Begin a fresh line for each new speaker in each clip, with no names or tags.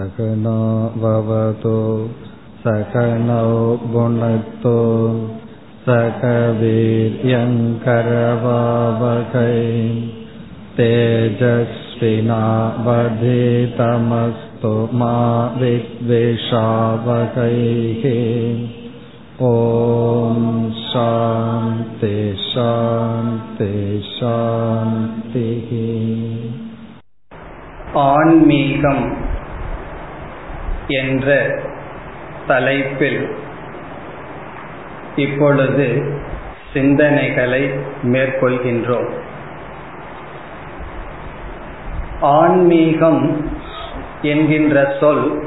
सहनाववतु सकनौ गुणतो सकवीर्यङ्करवावकै तेजस्विनावधितमस्तु मा विद्वेषावकैः ॐ शां तेषां तेषां
आन्मीकम् என்ற தலைப்பில் இப்பொழுது சிந்தனைகளை மேற்கொள்கின்றோம். ஆன்மீகம் என்கின்ற சொல்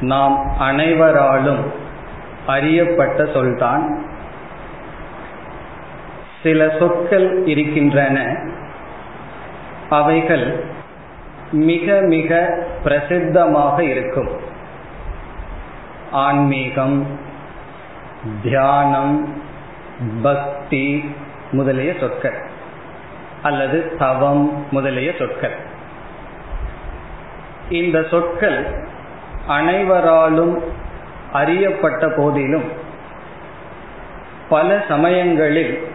நாம் அனைவராலும் அறியப்பட்ட சொல்தான். சில சொற்கள் இருக்கின்றன. அவைகள் மிக மிக பிரசித்தமாக இருக்கும். ஆன்மீகம் தியானம் பக்தி முதலிய சொற்கள். அல்லது தவம் முதலிய சொற்கள். இந்த சொற்கள் அனைவராலும் அறியப்பட்ட போதிலும் பல சமயங்களில்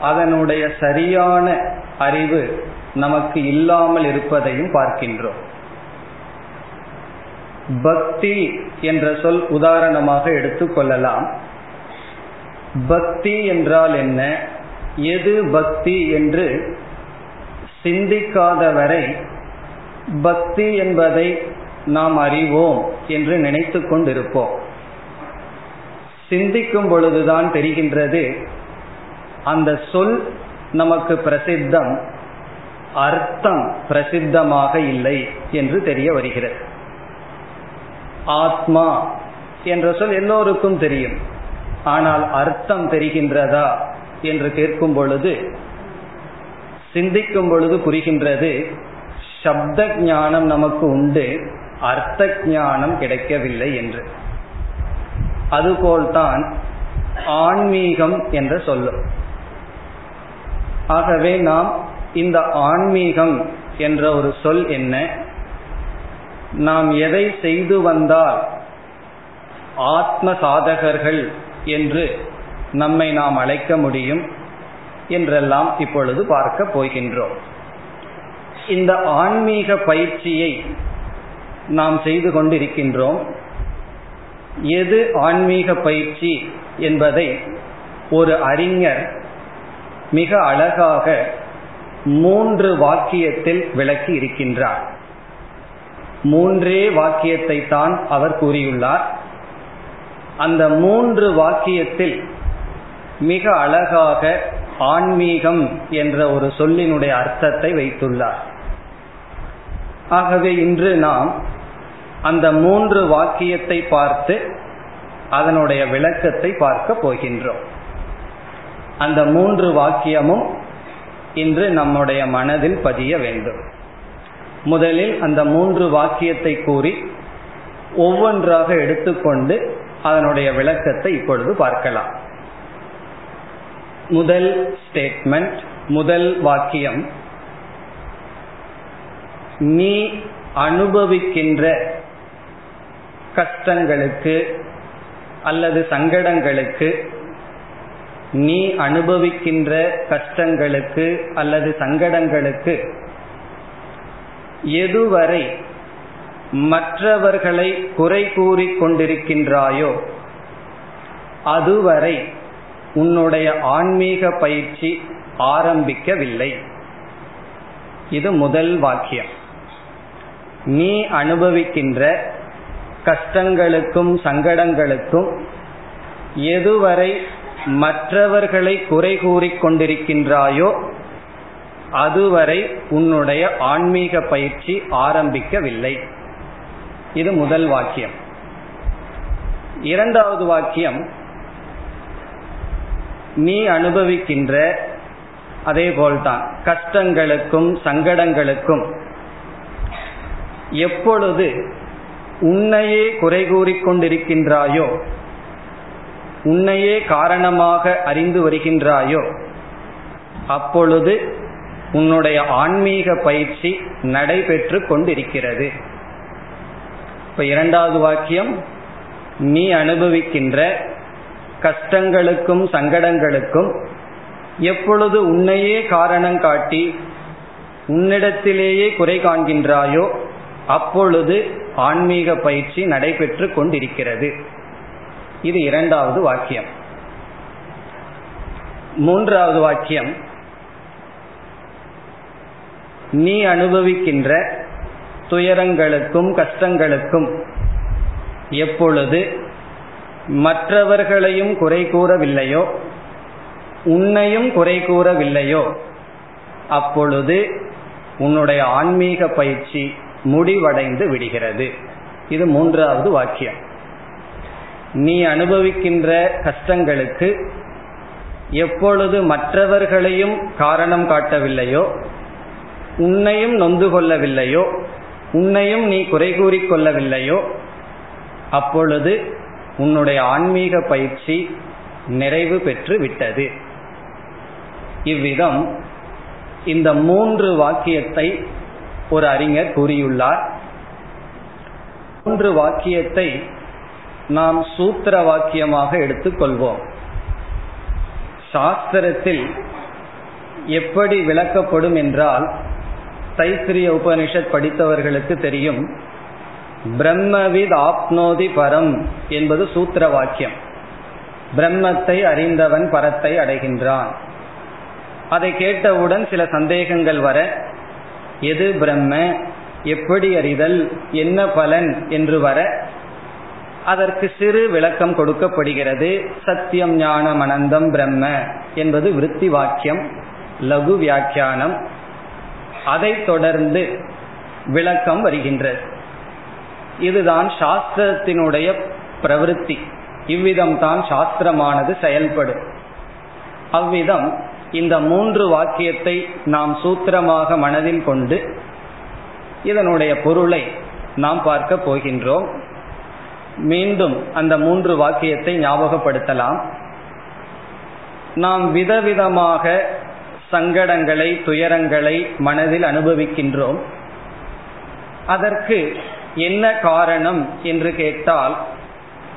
அதனுடைய சரியான அறிவு நமக்கு இல்லாமல் இருப்பதையும் பார்க்கின்றோம். பக்தி என்ற சொல் உதாரணமாக எடுத்துக்கொள்ளலாம் பக்தி என்றால் என்ன? எது பக்தி என்று சிந்திக்காத வரை பக்தி என்பதை நாம் அறிவோம் என்று நினைத்து கொண்டிருப்போம். சிந்திக்கும் பொழுதுதான் தெரிகின்றது அந்த சொல் நமக்கு பிரசித்தம். அர்த்தம் பிரசித்தமாக இல்லை என்று தெரிய வருகிறது. ஆத்மா என்ற சொல் எல்லோருக்கும் தெரியும். ஆனால் அர்த்தம் தெரிகின்றதா என்று கேட்கும் பொழுது சிந்திக்கும் பொழுது புரிகின்றது சப்த ஞானம் நமக்கு உண்டு அர்த்த ஞானம் கிடைக்கவில்லை என்று. அதுபோல்தான் ஆன்மீகம் என்ற சொல்லும். ஆகவே நாம் இந்த ஆன்மீகம் என்ற ஒரு சொல் என்ன? நாம் எதை செய்து வந்தால் ஆத்ம சாதகர்கள் என்று நம்மை நாம் அழைக்க முடியும் என்றெல்லாம் இப்பொழுது பார்க்க போகின்றோம். இந்த ஆன்மீக பயிற்சியை நாம் செய்து கொண்டிருக்கின்றோம். எது ஆன்மீக பயிற்சி என்பதை ஒரு அறிஞர் மிக அழகாக மூன்று வாக்கியத்தில் விளக்கி இருக்கின்றார். மூன்றே வாக்கியத்தை தான் அவர் கூறியுள்ளார். அந்த மூன்று வாக்கியத்தில் மிக அழகாக ஆன்மீகம் என்ற ஒரு சொல்லினுடைய அர்த்தத்தை வைத்துள்ளார். ஆகவே இன்று நாம் அந்த மூன்று வாக்கியத்தை பார்த்து அதனுடைய விளக்கத்தை பார்க்க போகின்றோம். அந்த மூன்று வாக்கியமும் இன்று நம்முடைய மனதில் பதிய வேண்டும். முதலில் அந்த மூன்று வாக்கியத்தை கூறி ஒவ்வொன்றாக எடுத்துக்கொண்டு அதனுடைய விளக்கத்தை இப்பொழுது பார்க்கலாம். முதல் ஸ்டேட்மெண்ட் முதல் வாக்கியம் நீ அனுபவிக்கின்ற கஷ்டங்களுக்கு அல்லது சங்கடங்களுக்கு நீ அனுபவிக்கின்ற கஷ்டங்களுக்கு அல்லது சங்கடங்களுக்கு எதுவரை மற்றவர்களை குறை கூறிக் கொண்டிருக்கின்றாயோ அதுவரை உன்னுடைய ஆன்மீக பயிற்சி ஆரம்பிக்கவில்லை. இது முதல் வாக்கியம். நீ அனுபவிக்கின்ற கஷ்டங்களுக்கும் சங்கடங்களுக்கும் எதுவரை மற்றவர்களை குறை கூறிக் கொண்டிருக்கின்றாயோ அதுவரை உன்னுடைய ஆன்மீக பயிற்சி ஆரம்பிக்கவில்லை. இது முதல் வாக்கியம். இரண்டாவது வாக்கியம் நீ அனுபவிக்கின்ற அதே போல்தான் கஷ்டங்களுக்கும் சங்கடங்களுக்கும் எப்பொழுது உன்னையே குறை கூறிக்கொண்டிருக்கின்றாயோ உன்னையே காரணமாக அறிந்து வருகின்றாயோ அப்பொழுது உன்னுடைய ஆன்மீக பயிற்சி நடைபெற்று கொண்டிருக்கிறது. இப்ப இரண்டாவது வாக்கியம் நீ அனுபவிக்கின்ற கஷ்டங்களுக்கும் சங்கடங்களுக்கும் எப்பொழுது உன்னையே காரணம் காட்டி உன்னிடத்திலேயே குறை காண்கின்றாயோ அப்பொழுது ஆன்மீக பயிற்சி நடைபெற்று கொண்டிருக்கிறது. இது இரண்டாவது வாக்கியம். மூன்றாவது வாக்கியம். நீ அனுபவிக்கின்ற துயரங்களுக்கும் கஷ்டங்களுக்கும் எப்பொழுது மற்றவர்களையும் குறை கூறவில்லையோ உன்னையும் குறை கூறவில்லையோ அப்பொழுது உன்னுடைய ஆன்மீக பயிற்சி முடிவடைந்து விடுகிறது. இது மூன்றாவது வாக்கியம். நீ அனுபவிக்கின்ற கஷ்டங்களுக்கு எப்பொழுது மற்றவர்களையும் காரணம் காட்டவில்லையோ உன்னையும் நொந்து கொள்ளவில்லையோ உன்னையும் நீ குறை கூறிக்கொள்ளவில்லையோ அப்பொழுது உன்னுடைய ஆன்மீக பயிற்சி நிறைவு பெற்று விட்டது. இவ்விதம் இந்த மூன்று வாக்கியத்தை ஒரு அறிஞர் கூறியுள்ளார். மூன்று வாக்கியத்தை நாம் சூத்திர வாக்கியமாக எடுத்துக்கொள்வோம். சாஸ்திரத்தில் எப்படி விளக்கப்படும் என்றால் தைத்திரிய உபனிஷத் படித்தவர்களுக்கு தெரியும் பிரம்மவித் ஆப்னோதி பரம் என்பது சூத்திர வாக்கியம் பிரம்மத்தை அறிந்தவன் பரத்தை அடைகின்றான். அதை கேட்டவுடன் சில சந்தேகங்கள் வர எது பிரம்ம எப்படி அறிதல் என்ன பலன் என்று வர அதற்கு சிறு விளக்கம் கொடுக்கப்படுகிறது. சத்தியம் ஞானம் அனந்தம் பிரம்ம என்பது விருத்தி வாக்கியம் லகு வியாக்கியானம். அதை தொடர்ந்து விளக்கம் வருகின்றது. இதுதான் சாஸ்திரத்தினுடைய பிரவருத்தி. இவ்விதம் தான் சாஸ்திரமானது செயல்படும். அவ்விதம் இந்த மூன்று வாக்கியத்தை நாம் சூத்திரமாக மனதில் கொண்டு இதனுடைய பொருளை நாம் பார்க்க போகின்றோம். மீண்டும் அந்த மூன்று வாக்கியத்தை ஞாபகப்படுத்தலாம். நாம் விதவிதமாக சங்கடங்களை துயரங்களை மனதில் அனுபவிக்கின்றோம். அதற்கு என்ன காரணம் என்று கேட்டால்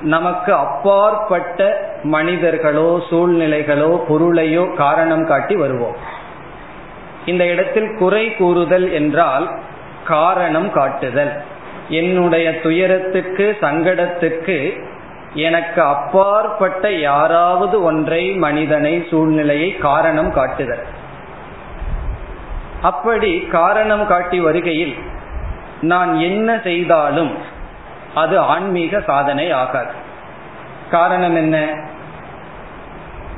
நமக்கு அப்பாற்பட்ட மனிதர்களோ சூழ்நிலைகளோ பொருளையோ காரணம் காட்டி வருவோம். இந்த இடத்தில் குறை கூறுதல் என்றால் காரணம் காட்டுதல். என்னுடைய துயரத்துக்கு சங்கடத்துக்கு எனக்கு அப்பாற்பட்ட யாராவது ஒன்றை மனிதனை சூழ்நிலையை காரணம் காட்டுதல். அப்படி காரணம் காட்டி வருகையில் நான் என்ன செய்தாலும் அது ஆன்மீக சாதனை ஆகாது. காரணம் என்ன?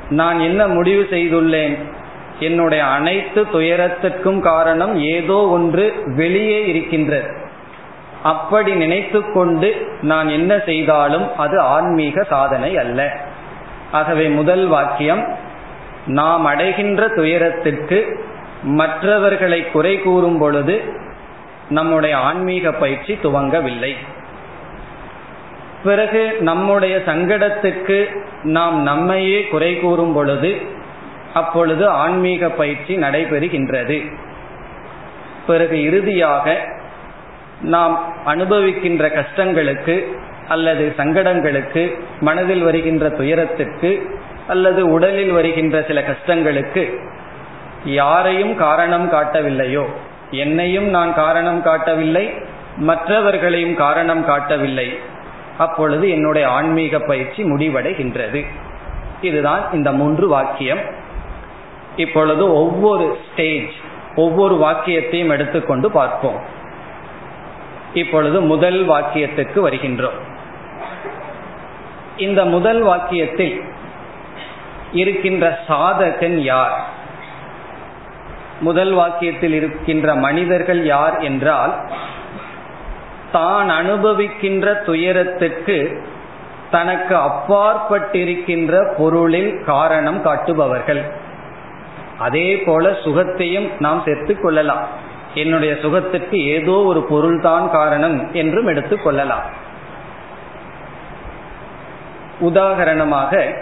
நான் என்ன முடிவு செய்துள்ளேன்? என்னுடைய அனைத்து துயரத்துக்கும் காரணம் ஏதோ ஒன்று வெளியே இருக்கின்றது. அப்படி நினைத்து கொண்டு நான் என்ன செய்தாலும் அது ஆன்மீக சாதனை அல்ல. ஆகவே முதல் வாக்கியம் நாம் அடைகின்ற துயரத்திற்கு மற்றவர்களை குறை கூறும் பொழுது நம்முடைய ஆன்மீக பயிற்சி துவங்கவில்லை. பிறகு நம்முடைய சங்கடத்துக்கு நாம் நம்மையே குறை கூறும் பொழுது அப்பொழுது ஆன்மீக பயிற்சி நடைபெறுகின்றது. பிறகு இறுதியாக நாம் அனுபவிக்கின்ற கஷ்டங்களுக்கு அல்லது சங்கடங்களுக்கு மனதில் வருகின்ற துயரத்துக்கு அல்லது உடலில் வருகின்ற சில கஷ்டங்களுக்கு யாரையும் காரணம் காட்டவில்லையோ என்னையும் நான் காரணம் காட்டவில்லை மற்றவர்களையும் காரணம் காட்டவில்லை அப்பொழுது என்னுடைய ஆன்மீக பயிற்சி முடிவடைகின்றது. இதுதான் இந்த மூன்று வாக்கியம். இப்பொழுது ஒவ்வொரு ஸ்டேஜ் ஒவ்வொரு வாக்கியத்தையும் எடுத்துக்கொண்டு பார்ப்போம். இப்பொழுது முதல் வாக்கியத்துக்கு வருகின்றோம். இந்த முதல் வாக்கியத்தில் இருக்கின்ற சாதகன் யார்? முதல் வாக்கியத்தில் இருக்கின்ற மனிதர்கள் யார் என்றால் தான் அனுபவிக்கின்ற துயரத்துக்கு தனக்கு அப்பாற்பட்டிருக்கின்ற பொருளில் காரணம் காட்டுபவர்கள். அதே போல சுகத்தையும் நாம் சேர்த்து கொள்ளலாம். என்னுடைய சுகத்துக்கு ஏதோ ஒரு பொருள்தான் காரணம் என்றும் எடுத்துக் கொள்ளலாம். உதாகரணமாக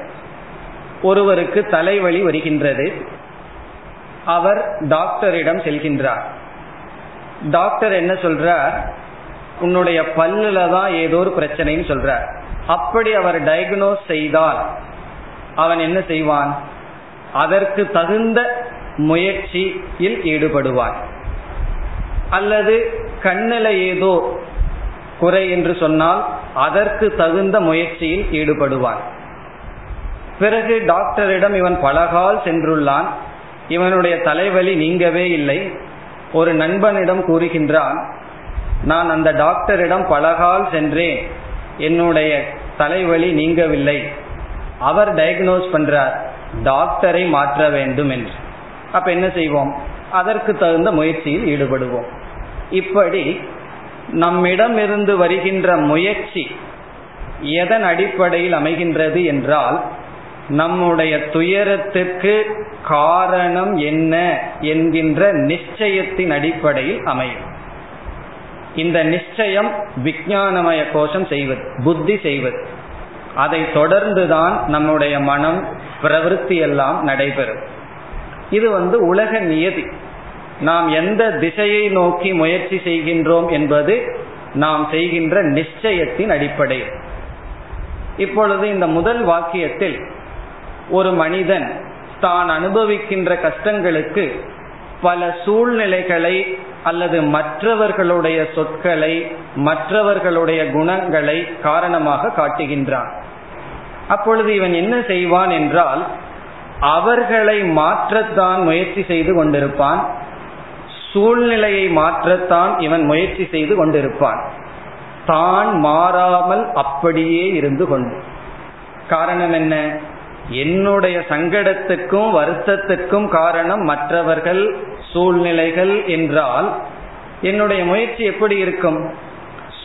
ஒருவருக்கு தலைவலி வருகின்றது. அவர் டாக்டரிடம் செல்கின்றார். டாக்டர் என்ன சொல்றார்? உன்னுடைய பல்லுல தான் ஏதோ ஒரு பிரச்சனைன்னு சொல்றார். அப்படி அவர் டயக்னோஸ் செய்தால் அவன் என்ன செய்வான்? அதற்கு தகுந்த முயற்சியில் ஈடுபடுவான். அல்லது கண்ணில ஏதோ குறை என்று சொன்னால் அதற்கு தகுந்த முயற்சியில் ஈடுபடுவான். பிறகு டாக்டரிடம் இவன் பலகால் சென்றுள்ளான். இவனுடைய தலைவலி நீங்கவே இல்லை. ஒரு நண்பனிடம் கூறுகின்றான் நான் அந்த டாக்டரிடம் பலகால் சென்றேன். என்னுடைய தலைவலி நீங்கவில்லை. அவர் டயக்னோஸ் பண்றார். டாக்டரை மாற்ற வேண்டும் என்று. அப்ப என்ன செய்வோம்? அதற்கு தகுந்த முயற்சியில் ஈடுபடுவோம். இப்படி நம்மிடமிருந்து வருகின்ற முயற்சி எதன் அடிப்படையில் அமைகின்றது என்றால் நம்முடைய துயரத்திற்கு காரணம் என்ன என்கின்ற நிச்சயத்தின் அடிப்படையில் அமையும். இந்த நிச்சயம் விஞ்ஞானமய கோஷம் செய்வது புத்தி செய்வது. அதை தொடர்ந்துதான் நம்முடைய மனம் பிரவருத்தி எல்லாம் நடைபெறும். இது வந்து உலக நியதி. நாம் எந்த திசையை நோக்கி முயற்சி செய்கின்றோம் என்பது நாம் செய்கின்ற நிச்சயத்தின் அடிப்படையில். இப்பொழுது இந்த முதல் வாக்கியத்தில் ஒரு மனிதன் தான் அனுபவிக்கின்ற கஷ்டங்களுக்கு பல சூழ்நிலைகளை அல்லது மற்றவர்களுடைய சொற்களை மற்றவர்களுடைய குணங்களை காரணமாக காட்டுகின்றான். அப்பொழுது இவன் என்ன செய்வான் என்றால் அவர்களை மாற்றத்தான் முயற்சி செய்து கொண்டிருப்பான். சூழ்நிலையை மாற்றத்தான் இவன் முயற்சி செய்து கொண்டிருப்பான். தான் மாறாமல் அப்படியே இருந்து கொண்டு. காரணம் என்ன? என்னுடைய சங்கடத்துக்கும் வருத்தத்துக்கும் காரணம் மற்றவர்கள் சூழ்நிலைகள் என்றால் என்னுடைய முயற்சி எப்படி இருக்கும்?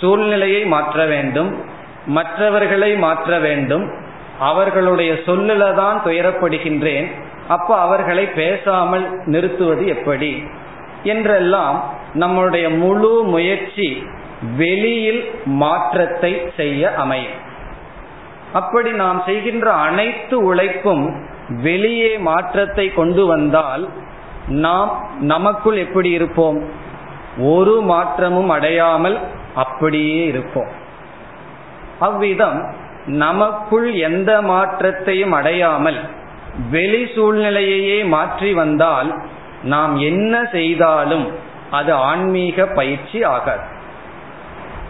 சூழ்நிலையை மாற்ற வேண்டும் மற்றவர்களை மாற்ற வேண்டும் அவர்களுடைய சொல்லில தான் துயரப்படுகின்றேன். அப்ப அவர்களை பேசாமல் நிறுத்துவது எப்படி? என்றெல்லாம் நம்முடைய முழு முயற்சி வெளியில் மாற்றத்தை செய்ய அமையும். அப்படி நாம் செய்கின்ற அனைத்து உழைப்பும் வெளியே மாற்றத்தை கொண்டு வந்தால் நாம் நமக்குள் எப்படி இருப்போம்? ஒரு மாற்றமும் அடையாமல் அப்படியே இருப்போம். அவ்விதம் நமக்குள் எந்த மாற்றத்தையும் அடையாமல் வெளி சூழ்நிலையையே மாற்றி வந்தால் நாம் என்ன செய்தாலும் அது ஆன்மீக பயிற்சி ஆகாது.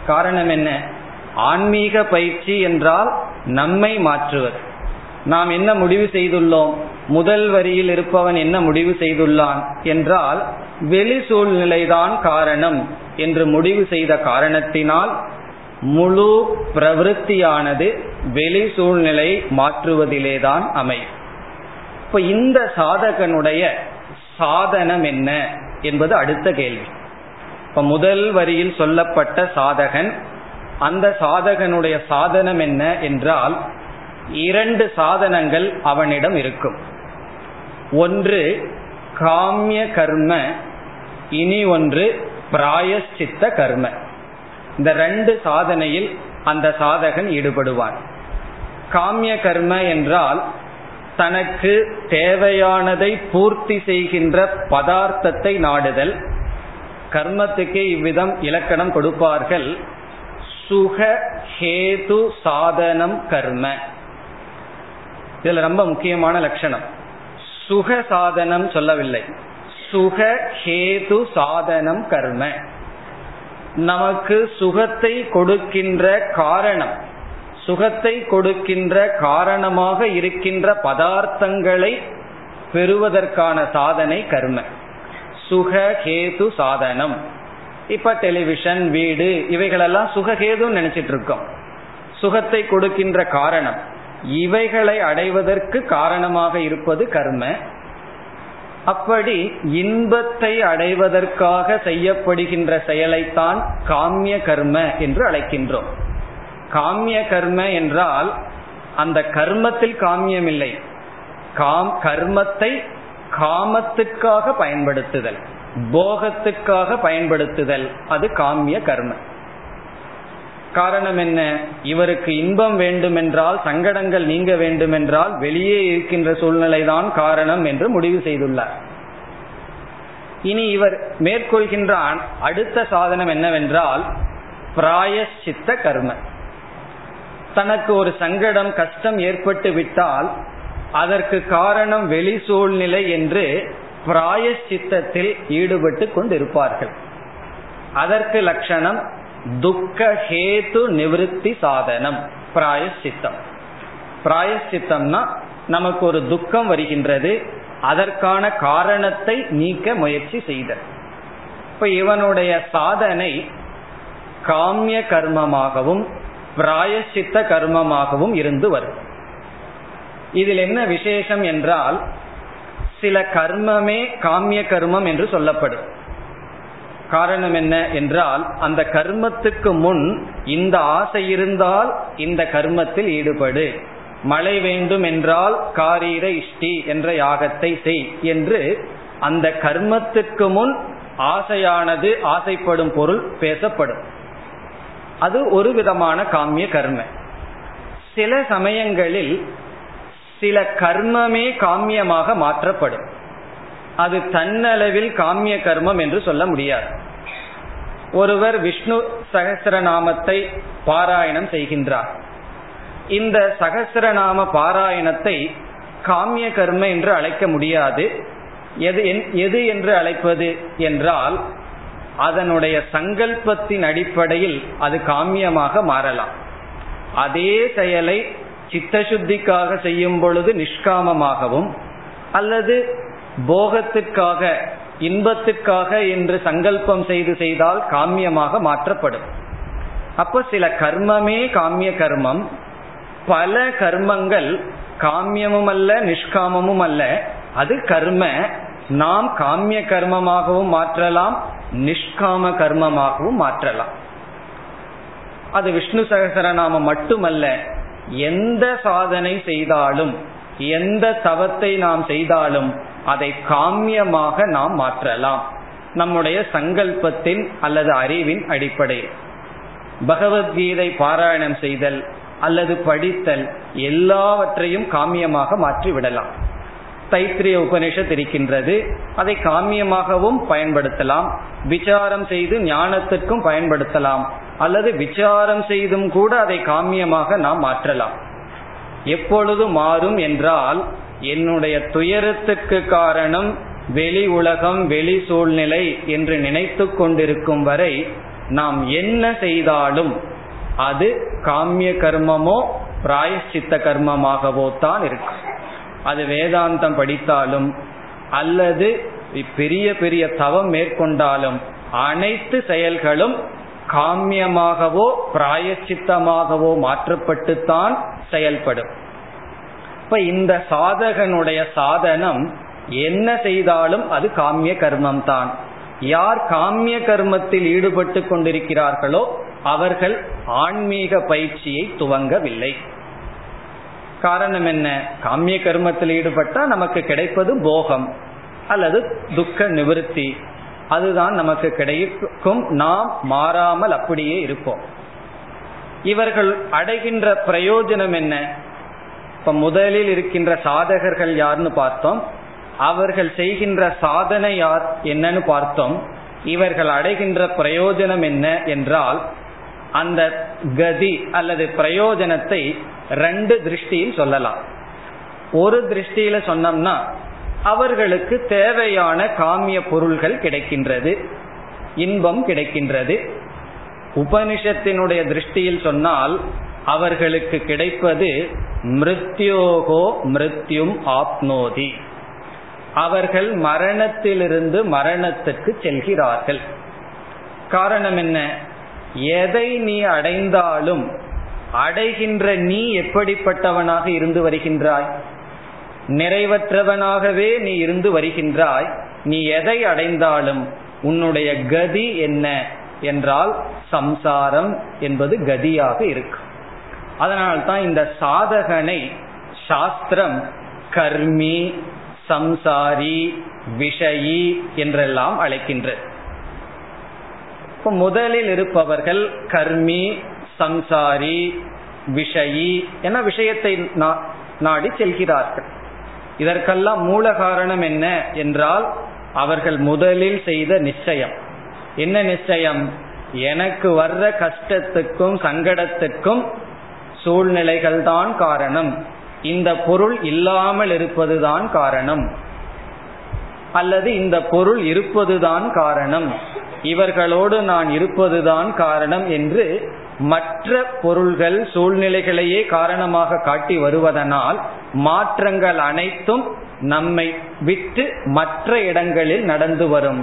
காரணம் என்ன? ஆன்மீக பயிற்சி என்றால் நம்மை மாற்றுவது. நாம் என்ன முடிவு செய்துள்ளோம்? முதல் வரியில் இருப்பவன் என்ன முடிவு செய்துள்ளான் என்றால் வெளி சூழ்நிலைதான் காரணம் என்று முடிவு செய்த காரணத்தினால் முழு பிரவருத்தியானது வெளி சூழ்நிலை மாற்றுவதிலேதான் அமையும். இப்ப இந்த சாதகனுடைய சாதனம் என்ன என்பது அடுத்த கேள்வி. இப்ப முதல் வரியில் சொல்லப்பட்ட சாதகன் அந்த சாதகனுடைய சாதனம் என்ன என்றால் இரண்டு சாதனங்கள் அவனிடம் இருக்கும். ஒன்று காமிய கர்ம இனி ஒன்று பிராயஷ்சித்த கர்ம. இந்த ரெண்டு சாதனையில் அந்த சாதகன் ஈடுபடுவான் காமிய கர்ம என்றால் தனக்கு தேவையானதை பூர்த்தி செய்கின்ற பதார்த்தத்தை நாடுதல். கர்மத்துக்கு இவ்விதம் இலக்கணம் கொடுப்பார்கள். சுக ஹேது சாதனம் கர்ம. இதுல ரொம்ப முக்கியமான லட்சணம். சுக சாதனம் சொல்லவில்லை. சுக ஹேது சாதனம் கர்ம. நமக்கு சுகத்தை கொடுக்கின்ற காரணம் சுகத்தை கொடுக்கின்ற காரணமாக இருக்கின்ற பதார்த்தங்களை பெறுவதற்கான சாதனை கர்ம. சுக ஹேது சாதனம். இப்ப டெலிவிஷன் வீடு இவைகளெல்லாம் சுகஹேதுன்னு நினைச்சிட்டு இருக்கோம் சுகத்தை கொடுக்கின்ற காரணம் இவைகளை அடைவதற்கு காரணமாக இருப்பது கர்ம. அப்படி இன்பத்தை அடைவதற்காக செய்யப்படுகின்ற செயலைத்தான் காமிய கர்ம என்று அழைக்கின்றோம். காமிய கர்ம என்றால் அந்த கர்மத்தில் காமியம் இல்லை. காம் கர்மத்தை காமத்துக்காக பயன்படுத்துதல் போகத்துக்காக பயன்படுத்துதல் அது காமிய கர்ம. காரணம் என்ன? இவருக்கு இன்பம் வேண்டுமென்றால் சங்கடங்கள் நீங்க வேண்டுமென்றால் வெளியே இருக்கின்ற சூழ்நிலைதான் காரணம் என்று முடிவு செய்துள்ளார். இனி இவர் மேற்கொள்கின்ற அடுத்த சாதனம் என்னவென்றால் பிராயஷ்சித்த கர்ம. தனக்கு ஒரு சங்கடம் கஷ்டம் ஏற்பட்டு விட்டால் அதற்கு காரணம் வெளி சூழ்நிலை என்று பிராயஷ்சித்தத்தில் ஈடுபட்டு கொண்டிருப்பார்கள். அதற்கு லட்சணம் துக்க ஹேது நிவிருத்தி சாதனம் பிராயசித்தம் பிராயசித்தம்னா நமக்கு ஒரு துக்கம் வருகின்றது அதற்கான காரணத்தை நீக்க முயற்சி செய்தல். இப்ப இவனுடைய சாதனை காமிய கர்மமாகவும் பிராயசித்த கர்மமாகவும் இருந்து வரும் இதில் என்ன விசேஷம் என்றால் சில கர்மமே காமிய கர்மம் என்று சொல்லப்படும். காரணம் என்ன என்றால் அந்த கர்மத்துக்கு முன் இந்த ஆசை இருந்தால் இந்த கர்மத்தில் ஈடுபடு. மழை வேண்டும் என்றால் காரீர இஷ்டி என்ற யாகத்தை செய் என்று அந்த கர்மத்துக்கு முன் ஆசையானது ஆசைப்படும் பொருள் பேசப்படும். அது ஒரு விதமான காமிய கர்ம. சில சமயங்களில் சில கர்மமே காமியமாக மாற்றப்படும். அது தன்னளவில் காமிய கர்மம் என்று சொல்ல முடியாது. ஒருவர் விஷ்ணு சகசிரநாமத்தை பாராயணம் செய்கின்றார். இந்த சகசிரநாம பாராயணத்தை காமிய கர்ம என்று அழைக்க முடியாது. எது எது என்று அழைப்பது என்றால் அதனுடைய சங்கல்பத்தின் அடிப்படையில் அது காமியமாக மாறலாம். அதே செயலை சித்தசுத்திக்காக செய்யும் பொழுது நிஷ்காமமாகவும் அல்லது போகத்துக்காக இன்பத்துக்காக என்று சங்கல்பம் செய்து செய்தால் காமியமாக மாற்றப்படும். அப்போ சில கர்மமே காமிய கர்மம் பல கர்மங்கள் காமியமும் அல்ல நிஷ்காமமும் அல்ல. அது கர்ம நாம் காமிய கர்மமாகவும் மாற்றலாம் நிஷ்காம கர்மமாகவும் மாற்றலாம். அது விஷ்ணு சகசரநாமம் மட்டுமல்ல எந்த சாதனை செய்தாலும் எந்த தவத்தை நாம் செய்தாலும் அதை காமியமாக நாம் மாற்றலாம். நம்முடைய சங்கல்பத்தின் அல்லது அறிவின் அடிப்படையில் பகவத்கீதை பாராயணம் செய்தல் அல்லது படித்தல் எல்லாவற்றையும் காமியமாக மாற்றி விடலாம். தைத்திரிய உபனிஷத் இருக்கின்றது. அதை காமியமாகவும் பயன்படுத்தலாம். விசாரம் செய்து ஞானத்திற்கும் பயன்படுத்தலாம். அல்லது விசாரம் செய்தும் கூட அதை காமியமாக நாம் மாற்றலாம். எப்பொழுது மாறும் என்றால் என்னுடைய துயரத்துக்கு காரணம் வெளி உலகம் வெளி சூழ்நிலை என்று நினைத்து கொண்டிருக்கும் வரை நாம் என்ன செய்தாலும் அது காமிய கர்மமோ பிராயஷ்சித்த கர்மமாகவோ தான் இருக்கும் அது வேதாந்தம் படித்தாலும் அல்லது பெரிய பெரிய தவம் மேற்கொண்டாலும் அனைத்து செயல்களும் காமியமாகவோ பிராயச்சித்தமாகவோ மாற்றப்பட்டுத்தான் செயல்படும். இப்ப இந்த சாதகனுடைய சாதனம் என்ன செய்தாலும் அது காமிய கர்மம் தான். யார் காமிய கர்மத்தில் ஈடுபட்டு கொண்டிருக்கிறார்களோ அவர்கள் ஆன்மீக பயிற்சியை துவங்கவில்லை. காரணம் என்ன? காமிய கர்மத்தில் ஈடுபட்டா நமக்கு கிடைப்பது போகம் அல்லது துக்க நிவர்த்தி. அதுதான் நமக்கு கிடைக்கும். நாம் மாறாமல் அப்படியே இருப்போம். இவர்கள் அடைகின்ற பிரயோஜனம் என்ன? இப்ப முதலில் இருக்கின்ற சாதகர்கள் யாருன்னு பார்த்தோம். அவர்கள் செய்கின்ற சாதனை யார் என்னன்னு பார்த்தோம். இவர்கள் அடைகின்ற பிரயோஜனம் என்ன என்றால் அந்த கதி அல்லது பிரயோஜனத்தை ரெண்டு திருஷ்டியில் சொல்லலாம். ஒரு திருஷ்டியில சொன்னோம்னா அவர்களுக்கு தேவையான காமிய பொருள்கள் கிடைக்கின்றது இன்பம் கிடைக்கின்றது. உபனிஷத்தினுடைய திருஷ்டியில் சொன்னால் அவர்களுக்கு கிடைப்பது மிருத்யோகோ மிருத்யும் ஆப்னோதி. அவர்கள் மரணத்திலிருந்து மரணத்துக்கு செல்கிறார்கள். காரணம் என்ன? எதை நீ அடைந்தாலும் அடைகின்ற நீ எப்படிப்பட்டவனாக இருந்து வருகின்றாய்? நிறைவற்றவனாகவே நீ இருந்து வருகின்றாய். நீ எதை அடைந்தாலும் உன்னுடைய கதி என்ன? என்றால் சம்சாரம் என்பது கதியாக இருக்கும். அதனால்தான் இந்த சாதகனை சாஸ்திரம் கர்மி சம்சாரி விஷயி என்றெல்லாம் அழைக்கின்றது முதலில் இருப்பவர்கள் கர்மி சம்சாரி விஷயி என விஷயத்தை நாடி செல்கிறார்கள். இதற்கெல்லாம் மூல காரணம் என்ன என்றால் அவர்கள் முதலில் செய்த நிச்சயம். என்ன நிச்சயம்? எனக்கு வர்ற கஷ்டத்துக்கும் சங்கடத்துக்கும் சூழ்நிலைகள் தான் காரணம். இந்த பொருள் இல்லாமல் இருப்பதுதான் காரணம். அல்லது இந்த பொருள் இருப்பதுதான் காரணம். இவர்களோடு நான் இருப்பதுதான் காரணம் என்று மற்ற பொருள்கள் சூழ்நிலைகளையே காரணமாக காட்டி வருவதனால் மாற்றங்கள் அனைத்தும் நம்மை விட்டு மற்ற இடங்களில் நடந்து வரும்.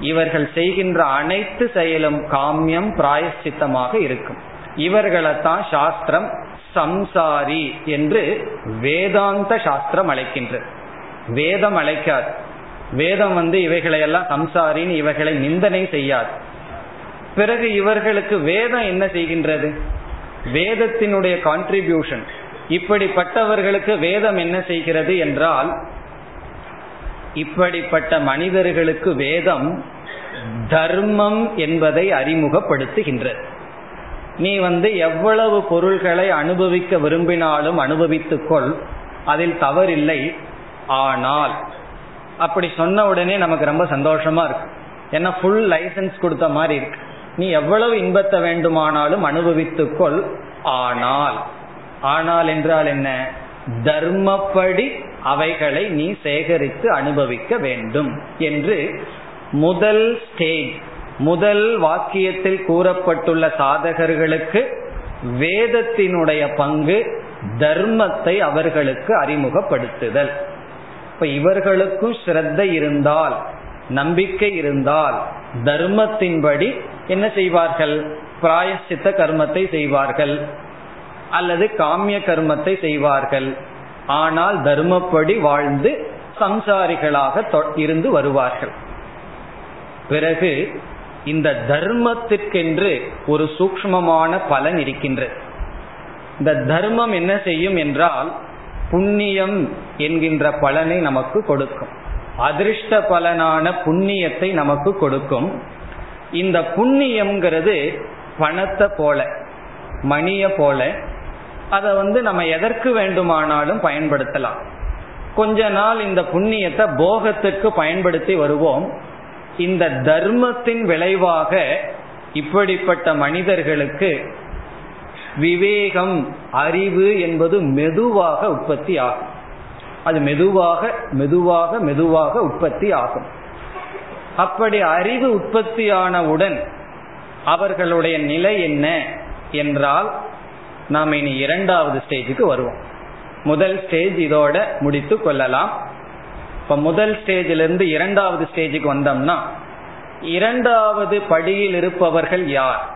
இவர்கள் செய்கின்ற அனைத்து செயலும் காமியம் பிராயசித்தமாக இருக்கும். இவர்களைத்தான் சாஸ்திரம் சம்சாரி என்று வேதாந்த சாஸ்திரம் அழைக்கின்றது வேதம் அழைக்காது. வேதம் வந்து இவைகளையெல்லாம் சம்சாரின்னு இவைகளை நிந்தனை செய்யாது. பிறகு இவர்களுக்கு வேதம் என்ன செய்கின்றது? வேதத்தினுடைய கான்ட்ரிபியூஷன் இப்படிப்பட்டவர்களுக்கு வேதம் என்ன செய்கிறது என்றால் இப்படிப்பட்ட மனிதர்களுக்கு வேதம் தர்மம் என்பதை அறிமுகப்படுத்துகின்றது. நீ வந்து எவ்வளவு பொருள்களை அனுபவிக்க விரும்பினாலும் அனுபவித்துக்கொள். அதில் தவறில்லை. ஆனால் அப்படி சொன்ன உடனே நமக்கு ரொம்ப சந்தோஷமா இருக்கு. ஏன்னா ஃபுல் லைசன்ஸ் கொடுத்த மாதிரி இருக்கு. நீ எவ்வளவு இன்பத்தை வேண்டுமானாலும் அனுபவித்துக்கொள். ஆனால் ஆனால் என்றால் என்ன? தர்மப்படி அவைகளை நீ சேகரித்து அனுபவிக்க வேண்டும் என்று முதல் ஸ்டேஜ் முதல் வாக்கியத்தில் கூறப்பட்டுள்ள சாதகர்களுக்கு வேதத்தினுடைய பங்கு தர்மத்தை அவர்களுக்கு அறிமுகப்படுத்துதல். இப்ப இவர்களுக்கும் ஸ்ரத்த இருந்தால் நம்பிக்கை இருந்தால் தர்மத்தின்படி என்ன செய்வார்கள்? பிராயசித்த கர்மத்தை செய்வார்கள். அல்லது காமிய கர்மத்தை செய்வார்கள். ஆனால் தர்மப்படி வாழ்ந்து சம்சாரிகளாக இருந்து வருவார்கள். பிறகு இந்த தர்மத்திற்கென்று ஒரு சூக்மமான பலன் இருக்கின்றது இந்த தர்மம் என்ன செய்யும் என்றால் புண்ணியம் என்கின்ற பலனை நமக்கு கொடுக்கும். அதிர்ஷ்ட பலனான புண்ணியத்தை நமக்கு கொடுக்கும். இந்த புண்ணியம்ங்கிறது பணத்தை போல மணிய போல அதை வந்து நம்ம எதற்கு வேண்டுமானாலும் பயன்படுத்தலாம். கொஞ்ச நாள் இந்த புண்ணியத்தை போகத்துக்கு பயன்படுத்தி வருவோம். இந்த தர்மத்தின் விளைவாக இப்படிப்பட்ட மனிதர்களுக்கு விவேகம் அறிவு என்பது மெதுவாக உற்பத்தி ஆகும். அது மெதுவாக மெதுவாக மெதுவாக உற்பத்தி ஆகும். அப்படி அறிவு உற்பத்தியானவுடன் அவர்களுடைய நிலை என்ன என்றால் நாம் இனி இரண்டாவது ஸ்டேஜுக்கு வருவோம். முதல் ஸ்டேஜ் இதோட முடித்து கொள்ளலாம். இப்ப முதல் ஸ்டேஜிலிருந்து இரண்டாவது ஸ்டேஜுக்கு வந்தோம்னா இரண்டாவது படியில் இருப்பவர்கள் யார்?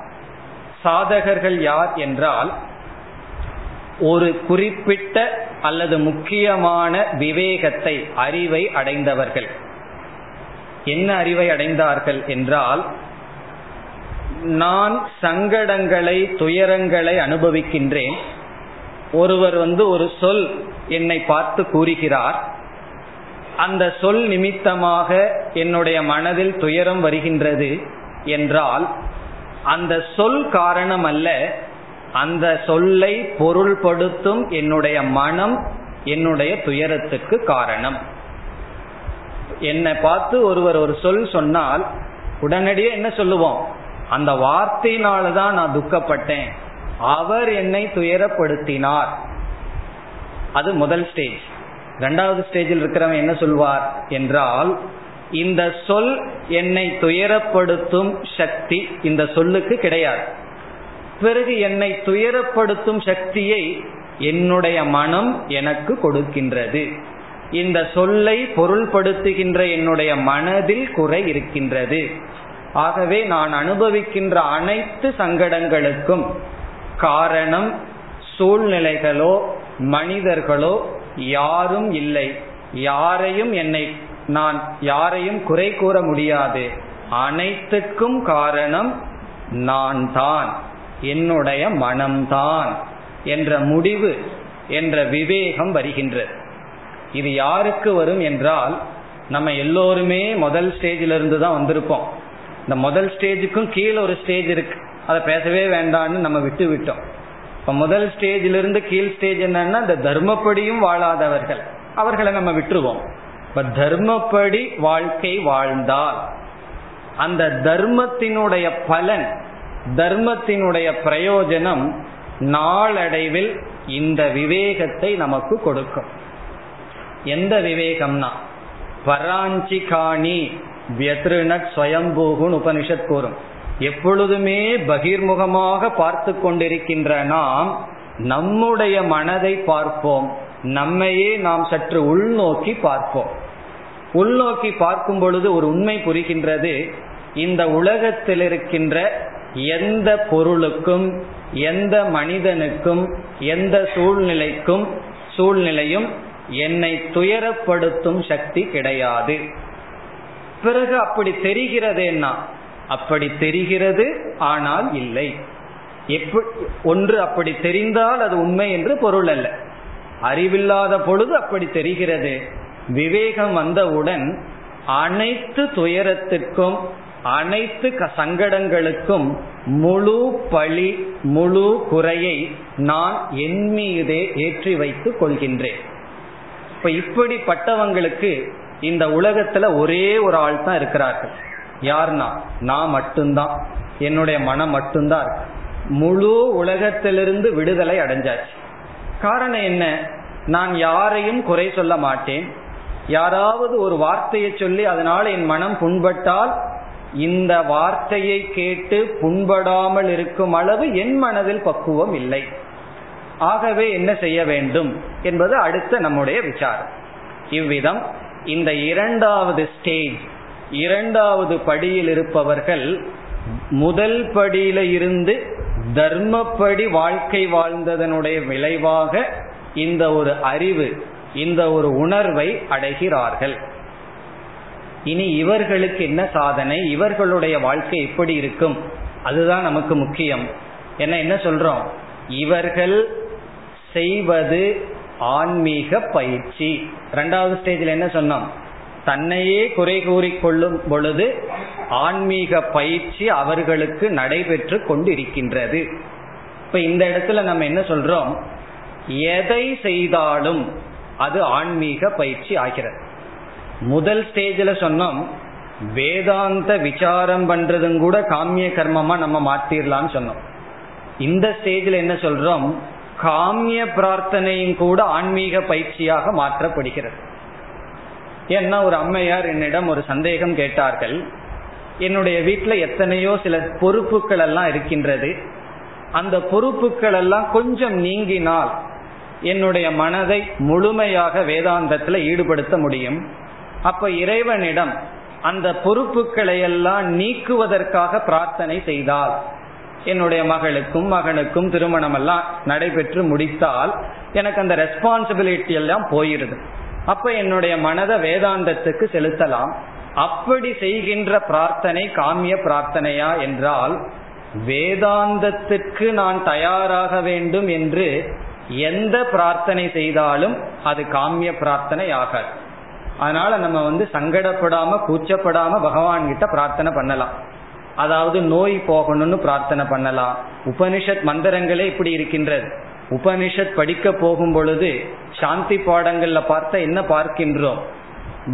சாதகர்கள் யார் என்றால் ஒரு குறிப்பிட்ட அல்லது முக்கியமான விவேகத்தை அறிவை அடைந்தவர்கள். என்ன அறிவை அடைந்தார்கள் என்றால் நான் சங்கடங்களை துயரங்களை அனுபவிக்கின்றேன். ஒருவர் வந்து ஒரு சொல் என்னை பார்த்து கூறுகிறார். அந்த சொல் நிமித்தமாக என்னுடைய மனதில் துயரம் வருகின்றது என்றால் அந்த சொல் காரணம் அல்ல அந்த சொல்லை பொருள்படுத்தும் என்னுடைய மனம் என்னுடைய துயரத்துக்கு காரணம். என்னை பார்த்து ஒருவர் ஒரு சொல் சொன்னால் உடனடியே என்ன சொல்லுவோம்? அந்த வார்த்தையினால தான் நான் துக்கப்பட்டேன். அவர் என்னை துயரப்படுத்தினார். அது முதல் ஸ்டேஜ் ரெண்டாவது ஸ்டேஜில் இருக்கிறவன் என்ன சொல்வார் என்றால் இந்த சொல் என்னை துயரப்படுத்தும் சக்தி இந்த சொல்லுக்கு கிடையாது. பிறகு என்னை துயரப்படுத்தும் சக்தியை என்னுடைய மனம் எனக்கு கொடுக்கின்றது. இந்த சொல்லை பொருள்படுத்துகின்ற என்னுடைய மனதில் குறை இருக்கின்றது. ஆகவே நான் அனுபவிக்கின்ற அனைத்து சங்கடங்களுக்கும் காரணம் சூழ்நிலைகளோ மனிதர்களோ யாரும் இல்லை. யாரையும் என்னை நான் யாரையும் குறை கூற முடியாது. அனைத்துக்கும் காரணம் நான் தான் என்னுடைய மனம்தான் என்ற முடிவு என்ற விவேகம் வருகின்றது. இது யாருக்கு வரும் என்றால் நம்ம எல்லோருமே முதல் ஸ்டேஜில் இருந்து தான் வந்திருப்போம். இந்த முதல் ஸ்டேஜுக்கும் கீழே ஒரு ஸ்டேஜ் இருக்கு. அதை பேசவே வேண்டாம்னு நம்ம விட்டு விட்டோம் இப்ப முதல் ஸ்டேஜிலிருந்து கீழ் ஸ்டேஜ் என்னன்னா இந்த தர்மப்படியும் வாழாதவர்கள். அவர்களை நம்ம விட்டுருவோம். இப்ப தர்மப்படி வாழ்க்கை வாழ்ந்தால் அந்த தர்மத்தினுடைய பலன் தர்மத்தினுடைய பிரயோஜனம் நாளடைவில் இந்த விவேகத்தை நமக்கு கொடுக்கும். எந்த விவேகம்னா பராஞ்சிகாணி வியத்ருணட் ஸ்வயம்பூகுன்னு உபனிஷத் கூறும். எப்பொழுதுமே பகிர்முகமாக பார்த்து கொண்டிருக்கின்ற நாம் நம்முடைய மனதை பார்ப்போம். நம்மையே நாம் சற்று உள்நோக்கி பார்ப்போம். உள்நோக்கி பார்க்கும் பொழுது ஒரு உண்மை புரிகின்றது. இந்த உலகத்தில் இருக்கின்ற எந்த பொருளுக்கும் எந்த மனிதனுக்கும் எந்த சூழ்நிலைக்கும் சூழ்நிலையும் என்னை துயரப்படுத்தும் சக்தி கிடையாது. பிறகு அப்படி தெரிகிறதேன்னா அப்படி தெரிகிறது ஆனால் இல்லை. ஒன்று அப்படி தெரிந்தால் அது உண்மை என்று பொருள் அல்ல. அறிவில்லாத பொழுது அப்படி தெரிகிறது. விவேகம் வந்தவுடன் அனைத்து துயரத்திற்கும் அனைத்து சங்கடங்களுக்கும் முழு பழி முழு குறையை நான் என் மீதே ஏற்றி வைத்துக் கொள்கின்றேன். இப்ப இப்படிப்பட்டவங்களுக்கு இந்த உலகத்துல ஒரே ஒரு ஆள் தான் இருக்கிறார்கள். யார்னா நான் மட்டும்தான். என்னுடைய மனம் மட்டும்தான் முழு உலகத்திலிருந்து விடுதலை அடைஞ்சாச்சு. காரணம் என்ன? நான் யாரையும் குறை சொல்ல மாட்டேன். யாராவது ஒரு வார்த்தையை சொல்லி அதனால் என் மனம் புண்பட்டால் இந்த வார்த்தையை கேட்டு புண்படாமல் இருக்கும் அளவு என் மனதில் பக்குவம் இல்லை. ஆகவே என்ன செய்ய வேண்டும் என்பது அடுத்த நம்முடைய விசாரம். இவ்விதம் இந்த இரண்டாவது ஸ்டேஜ் இரண்டாவது படியில் இருப்பவர்கள் முதல் படியில இருந்து தர்மப்படி வாழ்க்கை வாழ்ந்ததனுடைய விளைவாக இந்த ஒரு அறிவு இந்த ஒரு உணர்வை அடைகிறார்கள். இனி இவர்களுக்கு என்ன சாதனை? இவர்களுடைய வாழ்க்கை எப்படி இருக்கும்? அதுதான் நமக்கு முக்கியம். என்ன என்ன சொல்றோம்? இவர்கள் செய்வது ஆன்மீக பயிற்சி. ரெண்டாவது ஸ்டேஜில் என்ன சொன்னோம்? தன்னையே குறை கூறிக்கொள்ளும் பொழுது ஆன்மீக பயிற்சி அவர்களுக்கு நடைபெற்று கொண்டிருக்கின்றது. இப்ப இந்த இடத்துல நம்ம என்ன சொல்றோம்? எதை செய்தாலும் அது ஆன்மீக பயிற்சி ஆகிறது. முதல் ஸ்டேஜில் சொன்னோம் வேதாந்த விசாரம் பண்றதும் கூட காமிய கர்மமா நம்ம மாத்திரலாம்னு சொன்னோம். இந்த ஸ்டேஜில் என்ன சொல்றோம்? காமிய பிரார்த்தனையும் கூட ஆன்மீக பயிற்சியாக மாற்றப்படுகிறது. ஏன்னா ஒரு அம்மையார் என்னிடம் ஒரு சந்தேகம் கேட்டார்கள். என்னுடைய வீட்டில் எத்தனையோ சில பொறுப்புகள் எல்லாம் இருக்கின்றது. அந்த பொறுப்புகள் எல்லாம் கொஞ்சம் நீங்கினால் என்னுடைய மனதை முழுமையாக வேதாந்தத்தில் ஈடுபடுத்த முடியும். அப்ப இறைவனிடம் அந்த பொறுப்புகளை எல்லாம் நீக்குவதற்காக பிரார்த்தனை செய்தால் என்னுடைய மகளுக்கும் மகனுக்கும் திருமணம் எல்லாம் நடைபெற்று முடித்தால் எனக்கு அந்த ரெஸ்பான்சிபிலிட்டி எல்லாம் போயிருது. அப்ப என்னுடைய மனதை வேதாந்தத்துக்கு செலுத்தலாம். அப்படி செய்கின்ற பிரார்த்தனை காமிய பிரார்த்தனையா என்றால் வேதாந்தத்துக்கு நான் தயாராக வேண்டும் என்று எந்த பிரார்த்தனை செய்தாலும் அது காமிய பிரார்த்தனை ஆகாது. அதனால நம்ம வந்து சங்கடப்படாம கூச்சப்படாம பகவான் கிட்ட பிரார்த்தனை பண்ணலாம். அதாவது நோய் போகணும்னு பிரார்த்தனை பண்ணலாம். உபனிஷத் மந்திரங்களே இப்படி இருக்கின்றது. உபனிஷத் படிக்க போகும் பொழுது சாந்தி பாடங்கள்ல பார்த்த என்ன பார்க்கின்றோம்?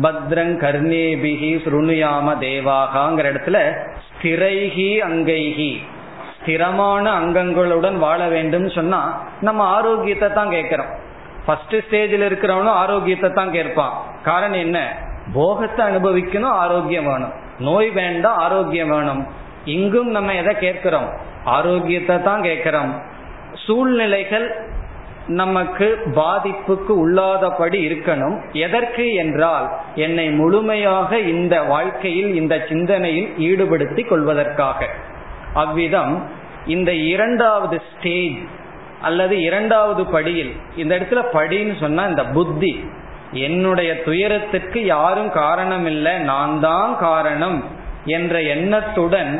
பத்ரங் கர்ணேபிகி சுருணுயாம தேவாகாங்கிற இடத்துல ஸ்திரைகி அங்கைகி ஸ்திரமான அங்கங்களுடன் வாழ வேண்டும் சொன்னா நம்ம ஆரோக்கியத்தை தான் கேட்கிறோம். ஃபர்ஸ்ட் ஸ்டேஜில் இருக்கிறவனும் ஆரோக்கியத்தை தான் கேட்பான். காரணம் என்ன? போகத்தை அனுபவிக்கணும் ஆரோக்கியம் வேணும். நோய் வேண்டாம் ஆரோக்கியம் வேணும். இங்கும் நம்ம எதை கேட்கிறோம்? ஆரோக்கியத்தை தான் கேட்கிறோம். சூழ்நிலைகள் நமக்கு பாதிப்புக்கு உள்ளாதபடி இருக்கணும். எதற்கு என்றால் என்னை முழுமையாக இந்த வாழ்க்கையில் இந்த சிந்தனையில் ஈடுபடுத்திக் கொள்வதற்காக. அவ்விதம் இந்த இரண்டாவது ஸ்டேஜ் அல்லது இரண்டாவது படியில் இந்த இடத்துல படின்னு சொன்னா இந்த புத்தி என்னுடைய துயரத்திற்கு யாரும் காரணம் இல்லை நான் தான் காரணம் என்ற எண்ணத்துடன்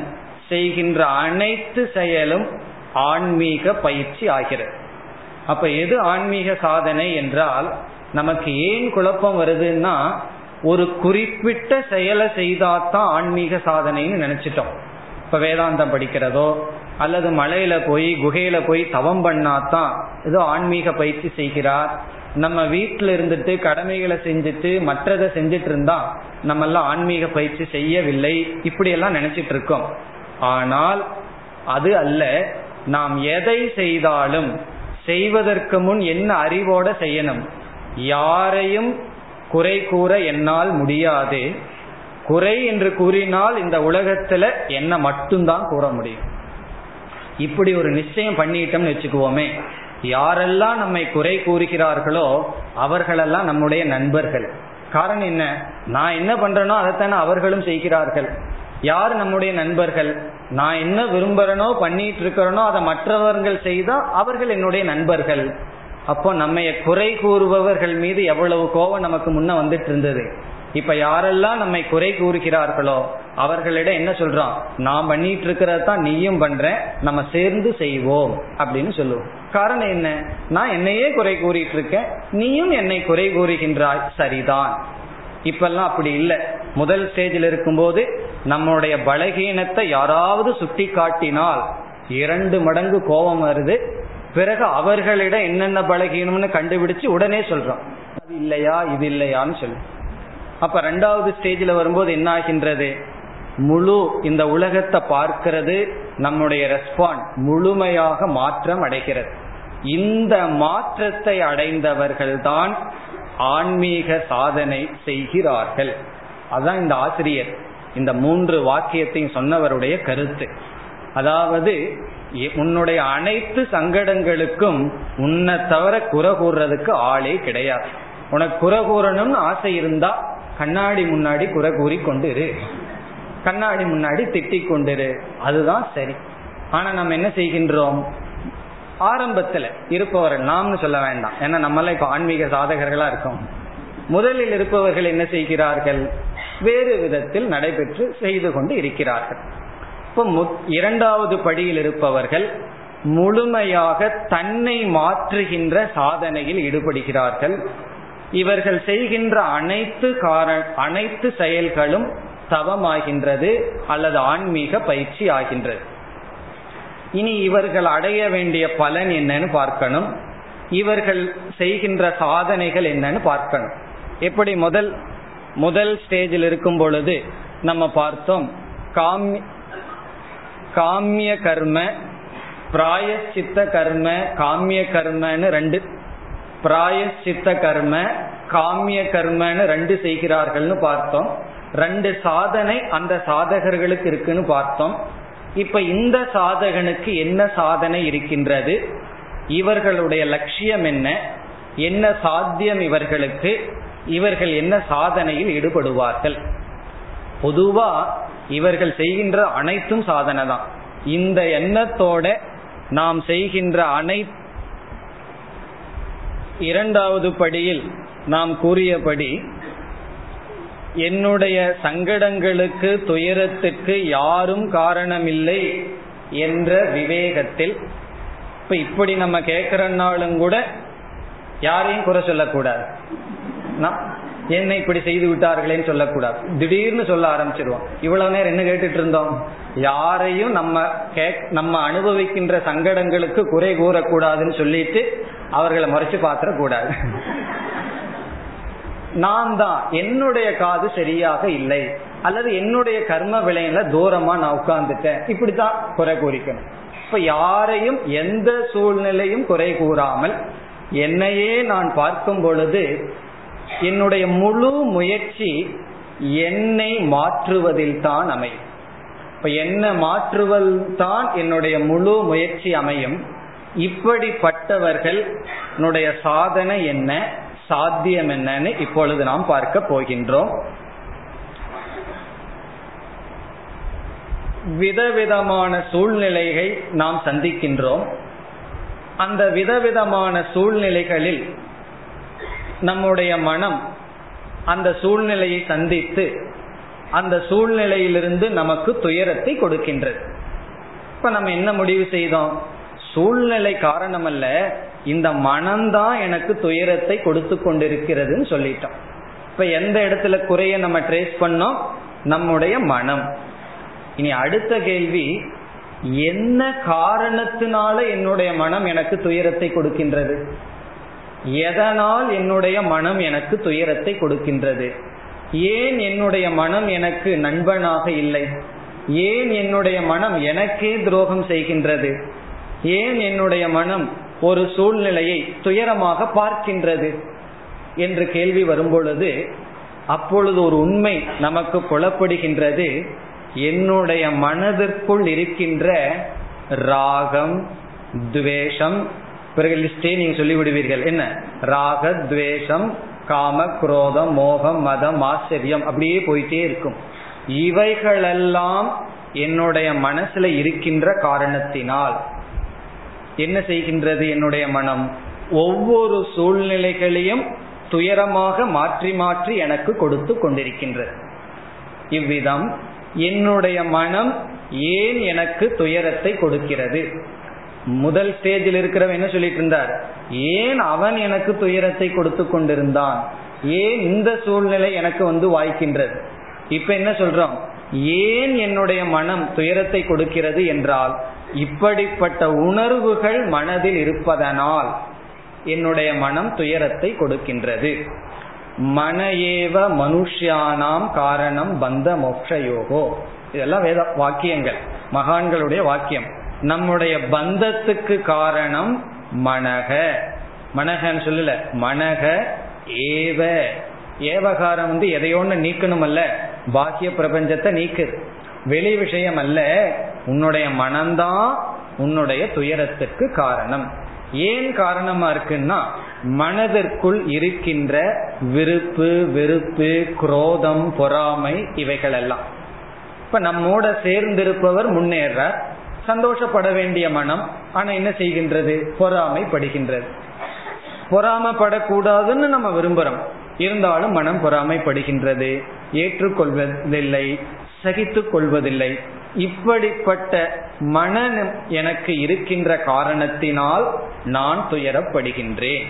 செய்கின்ற அனைத்து செயலும் ஆன்மீக பயிற்சி ஆகிறது. அப்ப எது ஆன்மீக சாதனை என்றால் நமக்கு ஏன் குழப்பம் வருதுன்னா ஒரு குறிப்பிட்ட செயலை செய்தாதான் ஆன்மீக சாதனைன்னு நினைச்சிட்டோம். இப்ப வேதாந்தம் படிக்கிறதோ அல்லது மலையில போய் குகையில போய் தவம் பண்ணாதான் ஏதோ ஆன்மீக பயிற்சி செய்கிறார். நம்ம வீட்டில் இருந்துட்டு கடமைகளை செஞ்சுட்டு மற்றதை செஞ்சுட்டு இருந்தா நம்ம எல்லாம் ஆன்மீக பயிற்சி செய்யவில்லை. இப்படியெல்லாம் நினைச்சிட்டு இருக்கோம். ஆனால் அது அல்ல. நாம் எதை செய்தாலும் செய்வதற்கு முன் என்ன அறிவோட செய்யணும்? யாரையும் குறை கூற என்னால் முடியாது. குறை என்று கூறினால் இந்த உலகத்துல என்ன மட்டும்தான் கூற முடியும். இப்படி ஒரு நிச்சயம் பண்ணிட்டோம்னு வச்சுக்குவோமே. யாரெல்லாம் நம்மை குறை கூறுகிறார்களோ அவர்களெல்லாம் நம்முடைய நண்பர்கள். காரணம் என்ன? நான் என்ன பண்றேனோ அதைத்தானே அவர்களும் செய்கிறார்கள். யார் நம்முடைய நண்பர்கள்? நான் என்ன விரும்புறனோ பண்ணிட்டு இருக்கிறனோ அதை மற்றவர்கள் செய்தா அவர்கள் என்னுடைய நண்பர்கள். அப்போ நம்ம குறை கூறுபவர்கள் மீது எவ்வளவு கோபம் நமக்கு முன்ன வந்துட்டு இருந்தது இப்ப யாரெல்லாம் நம்மை குறை கூறுகிறார்களோ அவர்களிடம் என்ன சொல்றோம் நான் பண்ணிட்டு இருக்கிறத தான் நீயும் பண்ற நம்ம சேர்ந்து செய்வோம் அப்படின்னு சொல்லுவோம். காரணம் என்ன? நான் என்னையே குறை கூறிட்டு இருக்கேன் நீயும் என்னை குறை கூறுகின்றாய். சரிதான். இப்பெல்லாம் அப்படி இல்லை. முதல் ஸ்டேஜில் இருக்கும்போது நம்முடைய பலகீனத்தை யாராவது சுட்டி காட்டினால் இரண்டு மடங்கு கோபம் வருது. பிறகு அவர்களிடம் என்னென்ன பலகீனம்னு கண்டுபிடிச்சு உடனே சொல்றோம். அது இல்லையா இது இல்லையான்னு சொல்லு. அப்ப ரெண்டாவது ஸ்டேஜில் வரும்போது என்ன ஆகின்றது? முழு இந்த உலகத்தை பார்க்கிறது நம்முடைய ரெஸ்பாண்ட் முழுமையாக மாற்றம் அடைகிறது. இந்த மாற்றத்தை அடைந்தவர்கள் தான் ஆன்மீக சாதனை செய்கிறார்கள். அதான் இந்த ஆசிரியர். இந்த மூன்று வாக்கியத்தையும் சொன்னவருடைய கருத்து. அதாவது உன்னுடைய அனைத்து சங்கடங்களுக்கும் உன்னை தவிர குறை கூறுறதுக்கு ஆளே கிடையாது. உனக்கு குறை கூறணும்னு ஆசை இருந்தா கண்ணாடி முன்னாடி குறை கூறி கொண்டிரு கண்ணாடி முன்னாடி திட்டிக் கொண்டிரு அதுதான் சரி. ஆனா நம்ம என்ன செய்கின்றோம்? ஆரம்பத்துல இருப்பவர் நாம்னு சொல்ல வேண்டாம். ஏன்னா நம்மளாம் இப்ப ஆன்மீக சாதகர்களா இருக்கோம். முதலில் இருப்பவர்கள் என்ன செய்கிறார்கள்? வேறு விதத்தில் நடைபெற்று செய்து கொண்டு இருக்கிறார்கள். இப்போ இரண்டாவது படியில் இருப்பவர்கள் முழுமையாக தன்னை மாற்றுகின்ற சாதனையில் ஈடுபடுகிறார்கள். இவர்கள் செய்கின்ற அனைத்து கார அனைத்து செயல்களும் தவமாகின்றது அல்லது ஆன்மீக பயிற்சி ஆகின்றது. இனி இவர்கள் அடைய வேண்டிய பலன் என்னன்னு பார்க்கணும். இவர்கள் செய்கின்ற சாதனைகள் என்னன்னு பார்க்கணும். எப்படி முதல் முதல் ஸ்டேஜில் இருக்கும் பொழுது நம்ம பார்த்தோம் காமிய காமிய கர்ம பிராயச்சித்த கர்ம காமிய கர்மன்னு ரெண்டு பிராயச்சித்த கர்ம காமிய கர்மன்னு ரெண்டு செய்கிறார்கள்னு பார்த்தோம். ரெண்டு சாதனை அந்த சாதகர்களுக்கு இருக்குன்னு பார்த்தோம். இப்ப இந்த சாதகனுக்கு என்ன சாதனை இருக்கின்றது? இவர்களுடைய லட்சியம் என்ன? என்ன சாத்தியம் இவர்களுக்கு? இவர்கள் என்ன சாதனையில் ஈடுபடுவார்கள்? பொதுவா இவர்கள் செய்கின்ற அனைத்தும் சாதனை தான். இந்த எண்ணத்தோட நாம் செய்கின்ற அனை இரண்டாவது படியில் நாம் கூறியபடி என்னுடைய சங்கடங்களுக்கு துயரத்துக்கு யாரும் காரணமில்லை என்ற விவேகத்தில் இப்ப இப்படி நம்ம கேட்கிறனாலும் கூட யாரையும் குறை சொல்லக்கூடாது. என்ன இப்படி செய்து விட்டார்களேன்னு சொல்லக்கூடாது. திடீர்னு சொல்ல ஆரம்பிச்சிருவோம் இவ்வளவு நேரம் என்ன கேட்டுட்டு இருந்தோம்? யாரையும் நம்ம நம்ம அனுபவிக்கின்ற சங்கடங்களுக்கு குறை கூறக்கூடாதுன்னு சொல்லிட்டு அவர்களை முறைச்சு பாத்திரக்கூடாது நான் தான். என்னுடைய காது சரியாக இல்லை. அல்லது என்னுடைய கர்ம விளையில தூரமா நான் உட்கார்ந்துட்டேன். இப்படித்தான் குறை கூறிக்கணும். இப்ப யாரையும் எந்த சூழ்நிலையும் குறை கூறாமல் என்னையே நான் பார்க்கும் பொழுது என்னுடைய முழு முயற்சி என்னை மாற்றுவதில் தான் அமையும். இப்ப என்ன மாற்றுவதில் தான் என்னுடைய முழு முயற்சி அமையும். இப்படிப்பட்டவர்கள் சாதனை என்ன சாத்தியம் என்னன்னு இப்பொழுது நாம் பார்க்க போகின்றோம். விதவிதமான சூழ்நிலைகள் நாம் சந்திக்கின்றோம். அந்த விதவிதமான சூழ்நிலைகளில் நம்முடைய மனம் அந்த சூழ்நிலையை சந்தித்து அந்த சூழ்நிலையிலிருந்து நமக்கு துயரத்தை கொடுக்கின்றது. இப்ப நம்ம என்ன முடிவு செய்தோம்? சூழ்நிலை காரணம் அல்ல இந்த மனம்தான் எனக்கு துயரத்தை கொடுத்து கொண்டிருக்கிறதுன்னு சொல்லிட்டோம். இப்ப எந்த இடத்துல குறைய நம்ம ட்ரேஸ் பண்ணோம்? நம்முடைய மனம். இனி அடுத்த கேள்வி என்ன காரணத்தினால என்னுடைய மனம் எனக்கு துயரத்தை கொடுக்கின்றது? எதனால் என்னுடைய மனம் எனக்கு துயரத்தை கொடுக்கின்றது? ஏன் என்னுடைய மனம் எனக்கு நண்பனாக இல்லை? ஏன் என்னுடைய மனம் எனக்கே துரோகம் செய்கின்றது? ஏன் என்னுடைய மனம் ஒரு சூழ்நிலையை துயரமாக பார்க்கின்றது? என்று கேள்வி வரும்பொழுது அப்பொழுது ஒரு உண்மை நமக்கு புலப்படுகின்றது. என்னுடைய மனதிற்குள் இருக்கின்ற ராகம் துவேஷம் பிறகு லிஸ்டே நீங்க சொல்லி விடுவீர்கள் என்ன? ராக துவேஷம் காம குரோதம் மோகம் மதம் ஆச்சரியம் அப்படியே போயிட்டே இருக்கும். இவைகளெல்லாம் என்னுடைய மனசுல இருக்கின்ற காரணத்தினால். என்ன செய்கின்றது என்னுடைய மனம்? ஒவ்வொரு சூழ்நிலைகளையும் துயரமாக மாற்றி மாற்றி எனக்கு கொடுத்து கொண்டிருக்கின்றது. இவ்விதம் என்னுடைய மனம் ஏன் எனக்கு துயரத்தை கொடுக்கிறது? முதல் ஸ்டேஜில் இருக்கிறவன் என்ன சொல்லிட்டு இருந்தார்? ஏன் அவன் எனக்கு துயரத்தை கொடுத்து கொண்டிருந்தான்? ஏன் இந்த சூழ்நிலை எனக்கு வந்து வாய்க்கின்றது? இப்ப என்ன சொல்றோம்? ஏன் என்னுடைய மனம் துயரத்தை கொடுக்கிறது என்றால் இப்படிப்பட்ட உணர்வுகள் மனதில் இருப்பதனால் என்னுடைய மனம் துயரத்தை கொடுக்கின்றது. மன ஏவ மனுஷியானாம் காரணம் பந்த மோக்ஷயோகோ. இதெல்லாம் வேத வாக்கியங்கள் மகான்களுடைய வாக்கியம். நம்முடைய பந்தத்துக்கு காரணம் மனக. மனகன்னு சொல்லல. மனக ஏவ. ஏவகாரம் வந்து எதையோன்னு நீக்கணும் அல்ல பாக்கிய பிரபஞ்சத்தை நீக்குது. வெளி விஷயம் அல்ல. உன்னுடைய மனம்தான் உன்னுடைய துயரத்துக்கு காரணம். ஏன் காரணமா இருக்குன்னா மனதிற்குள் இருக்கின்ற விருப்பு வெறுப்பு குரோதம் பொறாமை இவைகள் எல்லாம் இப்ப நம்மோட சேர்ந்திருப்பவர் முன்னேறார். சந்தோஷப்பட வேண்டிய மனம் ஆனா என்ன செய்கின்றது? பொறாமைப்படுகின்றது. பொறாமப்படக்கூடாதுன்னு நம்ம விரும்புறோம். இருந்தாலும் மனம் பொறாமைப்படுகின்றது. ஏற்றுக்கொள்வதில்லை சகித்து கொள்வதில்லை இப்படிப்பட்ட மனம் எனக்கு இருக்கின்ற காரணத்தினால் நான் துயரப்படுகின்றேன்.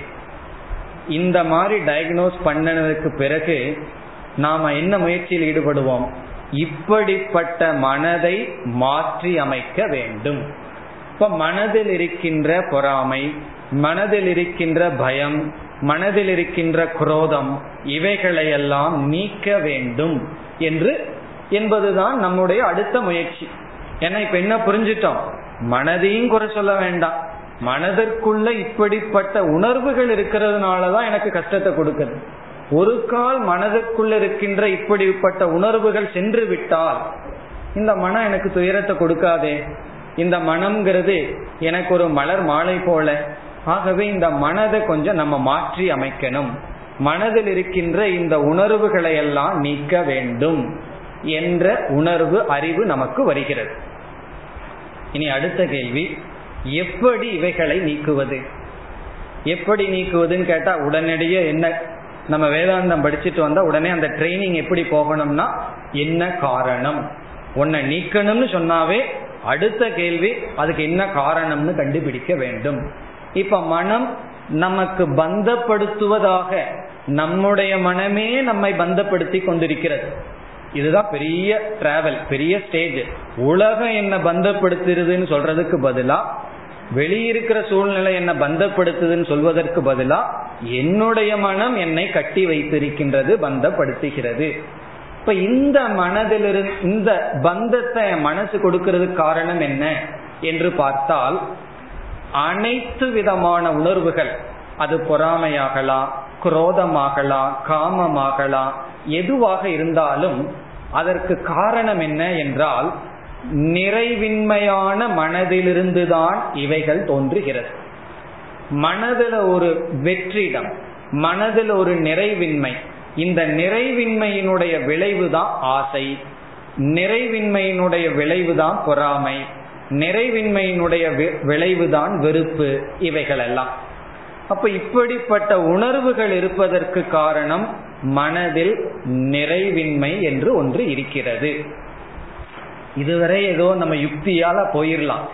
இந்த மாதிரி டயக்னோஸ் பண்ணனதுக்கு பிறகு நாம என்ன முயற்சியில் ஈடுபடுவோம்? இப்படிப்பட்ட மனதை மாற்றி அமைக்க வேண்டும். இப்ப மனதில் இருக்கின்ற பொறாமை மனதில் இருக்கின்ற பயம் மனதில் இருக்கின்ற குரோதம் இவைகளையெல்லாம் நீக்க வேண்டும் என்று என்பதுதான் நம்முடைய அடுத்த முயற்சி. ஏன்னா இப்ப என்ன புரிஞ்சிட்டோம்? மனதையும் குறை சொல்ல வேண்டாம். மனதிற்குள்ள இப்படிப்பட்ட உணர்வுகள் இருக்கிறதுனாலதான் எனக்கு கஷ்டத்தை கொடுக்குது. ஒரு கால் மனதுக்குள்ள இருக்கின்ற இப்படிப்பட்ட உணர்வுகள் சென்று விட்டால் இந்த மனம் எனக்கு துயரத்தை கொடுக்காதே. இந்த மனம்ங்கிறது எனக்கு ஒரு மலர் மாலை போல. ஆகவே இந்த மனதை கொஞ்சம் நம்ம மாற்றி அமைக்கணும். மனதில் இருக்கின்ற இந்த உணர்வுகளை எல்லாம் நீக்க வேண்டும் என்ற உணர்வு அறிவு நமக்கு வருகிறது. இனி அடுத்த கேள்வி எப்படி இவைகளை நீக்குவது? எப்படி நீக்குவதுன்னு கேட்டா உடனடியே என்ன நம்ம வேதாந்தம் படிச்சுட்டு வந்தா உடனே அந்த ட்ரைனிங் எப்படி போகணும்னா என்ன காரணம்? உன்னை நீக்கணும்னு சொன்னாவே அடுத்த கேள்வி அதுக்கு என்ன காரணம்னு கண்டுபிடிக்க வேண்டும். இப்ப மனம் நமக்கு பந்தப்படுத்துவதாக நம்முடைய மனமே நம்மை பந்தப்படுத்தி கொண்டிருக்கிறது. இதுதான் பெரிய டிராவல் பெரிய ஸ்டேஜ் உலகம் என்ன பந்தப்படுத்துறதுன்னு சொல்றதுக்கு பதிலா வெளியிருக்கிற சூழ்நிலை என்னை பந்தப்படுத்துதுன்னு சொல்வதற்கு பதிலா என்னுடைய மனம் என்னை கட்டி வைத்திருக்கின்றது பந்தப்படுத்துகிறது. இப்ப இந்த மனதிலிருந்து இந்த பந்தத்தை மனசு கொடுக்கறதுக்கு காரணம் என்ன என்று பார்த்தால் அனைத்து விதமான உணர்வுகள் அது பொறாமையாகலாம் குரோதமாகலாம் காமமாகலாம் எதுவாக இருந்தாலும் அதற்கு காரணம் என்ன என்றால் நிறைவின்மையான மனதிலிருந்துதான் இவைகள் தோன்றுகிறது. மனதில் ஒரு வெற்றிடம் மனதில் ஒரு நிறைவின்மை. இந்த நிறைவின்மையினுடைய விளைவுதான் ஆசை. நிறைவின்மையினுடைய விளைவுதான் பொறாமை. நிறைவின்மையினுடைய விளைவுதான் வெறுப்பு இவைகளெல்லாம். அப்ப இப்படிப்பட்ட உணர்வுகள் இருப்பதற்கு காரணம் மனதில் நிறைவின்மை என்று ஒன்று இருக்கிறது. இதுவரை ஏதோ நம்ம யுக்தியால போயிடலாம்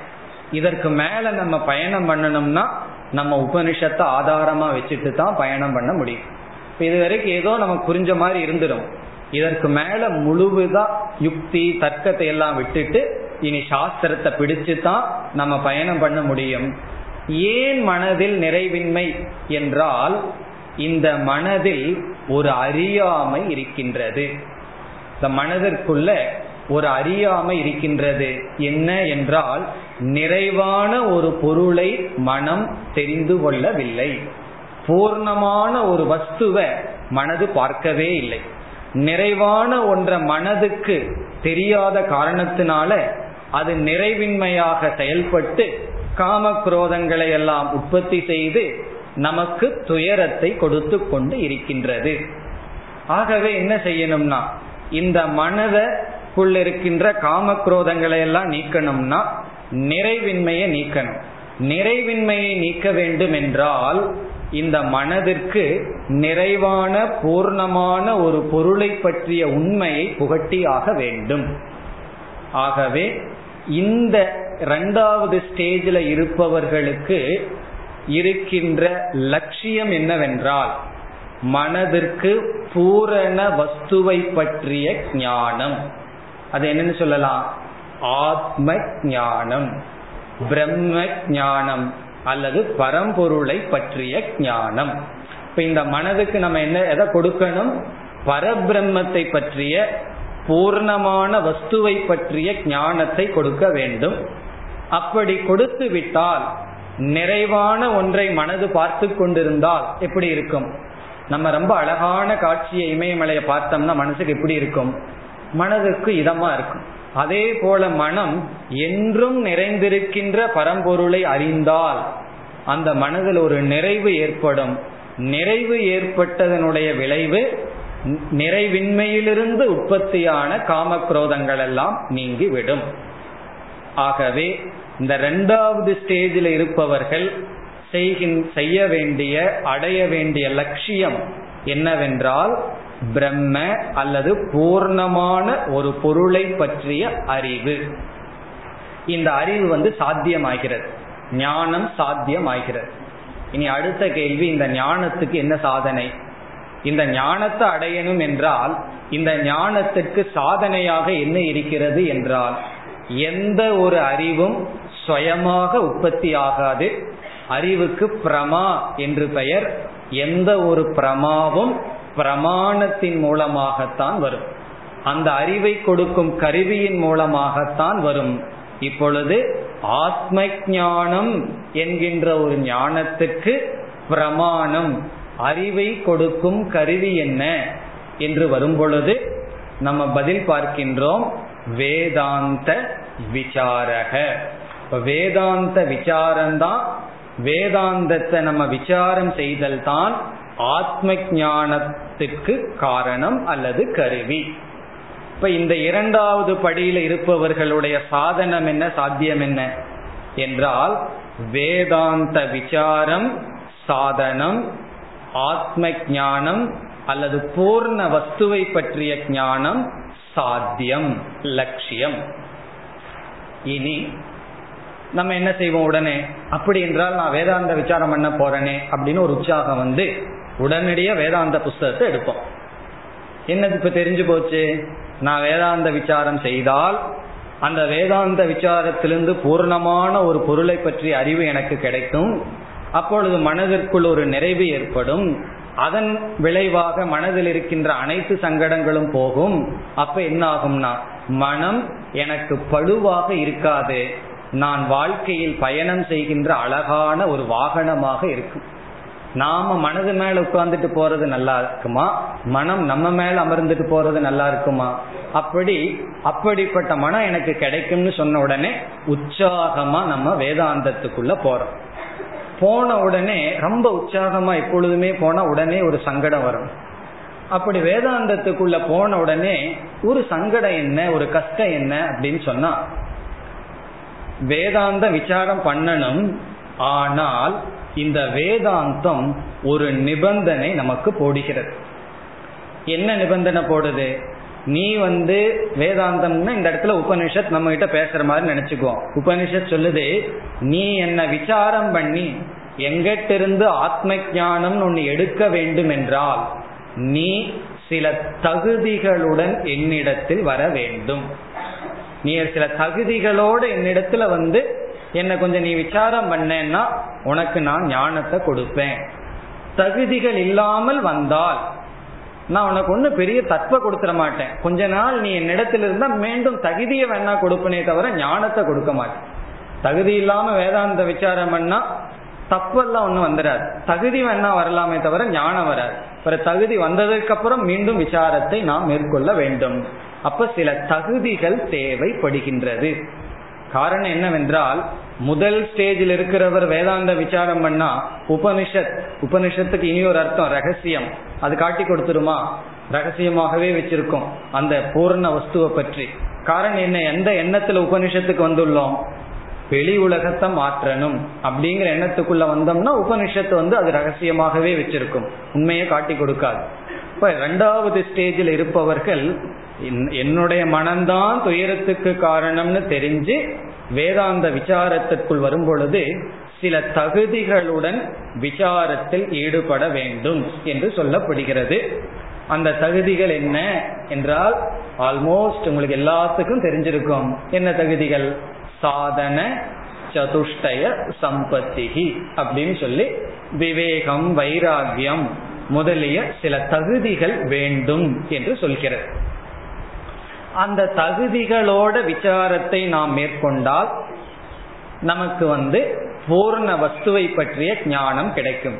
இதற்கு மேல நம்ம பயணம் பண்ணணும்னா நம்ம உபனிஷத்தை ஆதாரமா வச்சுட்டு தான் பயணம் பண்ண முடியும். இது வரைக்கும் ஏதோ நம்ம புரிஞ்ச மாதிரி இருந்துடும் இதற்கு மேல முழுவதா யுக்தி தர்க்கத்தை எல்லாம் விட்டுட்டு இனி சாஸ்திரத்தை பிடிச்சு தான் நம்ம பயணம் பண்ண முடியும். ஏன் மனதில் நிறைவின்மை என்றால் இந்த மனதில் ஒரு அறியாமை இருக்கின்றது. இந்த மனதிற்குள்ள ஒரு அறியாமை இருக்கின்றது. என்ன என்றால் நிறைவான ஒரு பொருளை மனம் தெரிந்து கொள்ளவில்லை. பூர்ணமான ஒரு வஸ்துவை மனது பார்க்கவே இல்லை. நிறைவான ஒன்ற மனதுக்கு தெரியாத காரணத்தினால அது நிறைவின்மையாக செயல்பட்டு காம குரோதங்களை எல்லாம் உற்பத்தி செய்து நமக்கு துயரத்தை கொடுத்து கொண்டு இருக்கின்றது. ஆகவே என்ன செய்யணும்னா இந்த மனதை நமக்குள் இருக்கின்ற காம குரோதங்களை எல்லாம் நீக்கணும்னா நிறைவின்மையை நீக்கணும். நிறைவின்மையை நீக்க வேண்டும் என்றால் இந்த மனதிற்கு நிறைவான பூர்ணமான ஒரு பொருளை பற்றிய உண்மையை புகட்டியாக வேண்டும். ஆகவே இந்த இரண்டாவது ஸ்டேஜில் இருப்பவர்களுக்கு இருக்கின்ற லட்சியம் என்னவென்றால் மனதிற்கு பூரண வஸ்துவை பற்றிய ஞானம். அது என்னன்னு சொல்லலாம். ஆத்ம ஞானம் பிரம்ம ஞானம் அல்லது பரம்பொருளை பற்றிய ஞானம். இப்ப இந்த மனதுக்கு நம்ம என்ன எதை கொடுக்கணும்? பரபிரம்மத்தை பற்றிய பூர்ணமான வஸ்துவை பற்றிய ஞானத்தை கொடுக்க வேண்டும். அப்படி கொடுத்து விட்டால் நிறைவான ஒன்றை மனது பார்த்து கொண்டிருந்தால் எப்படி இருக்கும்? நம்ம ரொம்ப அழகான காட்சியை இமயமலையை பார்த்தோம்னா மனசுக்கு எப்படி இருக்கும்? மனதுக்கு இதமா இருக்கும். அதே போல மனம் என்றும் நிறைந்திருக்கின்ற பரம்பொருளை அறிந்தால் அந்த மனதில் ஒரு நிறைவு ஏற்படும். நிறைவு ஏற்பட்டதனுடைய விளைவு நிறைவின்மையிலிருந்து உற்பத்தியான காமக்ரோதங்கள் எல்லாம் நீங்கிவிடும். ஆகவே இந்த ரெண்டாவது ஸ்டேஜில் இருப்பவர்கள் செய்ய வேண்டிய அடைய வேண்டிய லட்சியம் என்னவென்றால் பிரம்ம அல்லது பூர்ணமான ஒரு பொருளை பற்றிய அறிவு. இந்த அறிவு வந்து சாத்தியமாகிறது. ஞானம் சாத்தியமாகிறது. இனி அடுத்த கேள்வி இந்த ஞானத்துக்கு என்ன சாதனை? இந்த ஞானத்தை அடையணும் என்றால் இந்த ஞானத்துக்கு சாதனையாக என்ன இருக்கிறது என்றால் எந்த ஒரு அறிவும் சுயமாக உற்பத்தி ஆகாது. அறிவுக்கு பிரமா என்று பெயர். எந்த ஒரு பிரமாவும் பிரமாணத்தின் மூலமாகத்தான் வரும். அந்த அறிவை கொடுக்கும் கருவியின் மூலமாகத்தான் வரும். இப்பொழுது ஆத்ம ஞானம் என்கின்ற ஒரு ஞானத்துக்கு பிரமாணம் அறிவை கொடுக்கும் கருவி என்ன என்று வரும்பொழுது நம்ம பதில் பார்க்கின்றோம். வேதாந்த விசாரக. வேதாந்த விசாரம்தான் வேதாந்தத்தை நம்ம விசாரம் செய்தல் தான் ஆத்ம ஞானத்துக்கு காரணம் அல்லது கருவி. இப்ப இந்த இரண்டாவது படியில இருப்பவர்களுடைய சாதனம் என்ன சாத்தியம் என்ன? என்றால் வேதாந்த விசாரம் சாதனம் ஆத்ம ஞானம் அல்லது பூர்ண வஸ்துவை பற்றிய ஞானம் சாத்தியம் லட்சியம். இனி நம்ம என்ன செய்வோம் உடனே? அப்படி என்றால் நான் வேதாந்த விசாரம் பண்ண போறேனே அப்படின்னு ஒரு உற்சாகம் வந்து உடனடியா வேதாந்த புஸ்தகத்தை எடுப்போம். என்னது இப்ப தெரிஞ்சு போச்சு? நான் வேதாந்த விசாரம் செய்தால் அந்த வேதாந்த விசாரத்திலிருந்து பூர்ணமான ஒரு பொருளை பற்றிய அறிவு எனக்கு கிடைக்கும். அப்பொழுது மனதிற்குள் ஒரு நிறைவு ஏற்படும். அதன் விளைவாக மனதில் இருக்கின்ற அனைத்து சங்கடங்களும் போகும். அப்ப என்ன ஆகும்னா மனம் எனக்கு பழுவாக இருக்காது. நான் வாழ்க்கையில் பயணம் செய்கின்ற அழகான ஒரு வாகனமாக இருக்கும். நாம மனது மேல உட்கார்ந்துட்டு போறது நல்லா இருக்குமா? மனம் நம்ம மேல அமர்ந்துட்டு போறது நல்லா இருக்குமா? அப்படி அப்படிப்பட்ட மனம் எனக்கு கிடைக்கும்னு சொன்ன உடனே உற்சாகமா நம்ம வேதாந்தத்துக்குள்ள போறோம். போன உடனே ரொம்ப உற்சாகமா எப்பொழுதுமே போனா உடனே ஒரு சங்கடம் வரும். அப்படி வேதாந்தத்துக்குள்ள போன உடனே ஒரு சங்கடம் என்ன? ஒரு கஷ்டம் என்ன? அப்படின்னு சொன்னா வேதாந்த விசாரம் பண்ணணும் ஆனால் இந்த வேதாந்தம் ஒரு நிபந்தனை நமக்கு போடுகிறது. என்ன நிபந்தனை போடுது? நீ வந்து வேதாந்தம்னா இந்த இடத்துல உபனிஷத் நம்ம கிட்ட பேசுற மாதிரி நினைச்சுக்குவோம் உபனிஷத் சொல்லுது நீ என்ன விசாரம் பண்ணி எங்கிட்டிருந்து ஆத்ம ஜானம் ஒன்று எடுக்க வேண்டும் என்றால் நீ சில தகுதிகளுடன் என்னிடத்தில் வர வேண்டும். நீ சில தகுதிகளோடு என்னிடத்துல வந்து என்ன கொஞ்சம் நீ விசாரம் பண்ணேன்னா உனக்கு நான் ஞானத்தை கொடுப்பேன். தகுதிகள் இல்லாமல் வந்தால் நான் உனக்கு ஒன்றும் பெரிய தத்வ கொடுத்துட மாட்டேன். கொஞ்ச நாள் நீ என்னிடத்துல இருந்தா மீண்டும் தகுதியை வேணா கொடுப்பனே தவிர ஞானத்தை கொடுக்க மாட்டேன். தகுதி இல்லாம வேதாந்த விசாரம் பண்ணா தப்பெல்லாம் ஒன்றும் வந்துடாது தகுதி வேணா வரலாமே தவிர ஞானம் வராது. பிற தகுதி வந்ததுக்கப்புறம் மீண்டும் விசாரத்தை நாம் மேற்கொள்ள வேண்டும். அப்ப சில தகுதிகள் தேவைப்படுகின்றது. காரணம் என்னவென்றால் முதல் ஸ்டேஜில் இருக்கிறவர் வேதாந்த விசாரம் பண்ணா உபனிஷத் உபனிஷத்துக்கு இனி ஒரு அர்த்தம் ரகசியம். அது காட்டி கொடுத்துருமா? ரகசியமாகவே வச்சிருக்கோம். அந்த பூர்ண வஸ்துவை பற்றி. காரணம் என்ன? எந்த எண்ணத்துல உபனிஷத்துக்கு வந்துள்ளோம்? வெளி உலகத்தை மாற்றணும். அப்படிங்கிற எண்ணத்துக்குள்ள வந்தோம்னா உபனிஷத்து வந்து அது ரகசியமாகவே வச்சிருக்கும். உண்மையை காட்டி கொடுக்காது. இப்ப ரெண்டாவது ஸ்டேஜில் இருப்பவர்கள் என்னுடைய மனம்தான் துயரத்துக்கு காரணம்னு தெரிஞ்சு வேதாந்த விசாரத்திற்குள் வரும் பொழுது சில தகுதிகளுடன் விசாரத்தில் ஈடுபட வேண்டும் என்று சொல்லப்படுகிறது. அந்த தகுதிகள் என்ன என்றால் ஆல்மோஸ்ட் உங்களுக்கு எல்லாத்துக்கும் தெரிஞ்சிருக்கும். என்ன தகுதிகள்? சாதன சதுஷ்டய சம்பத்திகி அப்படின்னு சொல்லி விவேகம் வைராகியம் முதலிய சில தகுதிகள் வேண்டும் என்று சொல்கிறது. அந்த தகுதிகளோட விசாரத்தை நாம் மேற்கொண்டால் நமக்கு வந்து பூர்ண வஸ்துவை பற்றிய ஞானம் கிடைக்கும்.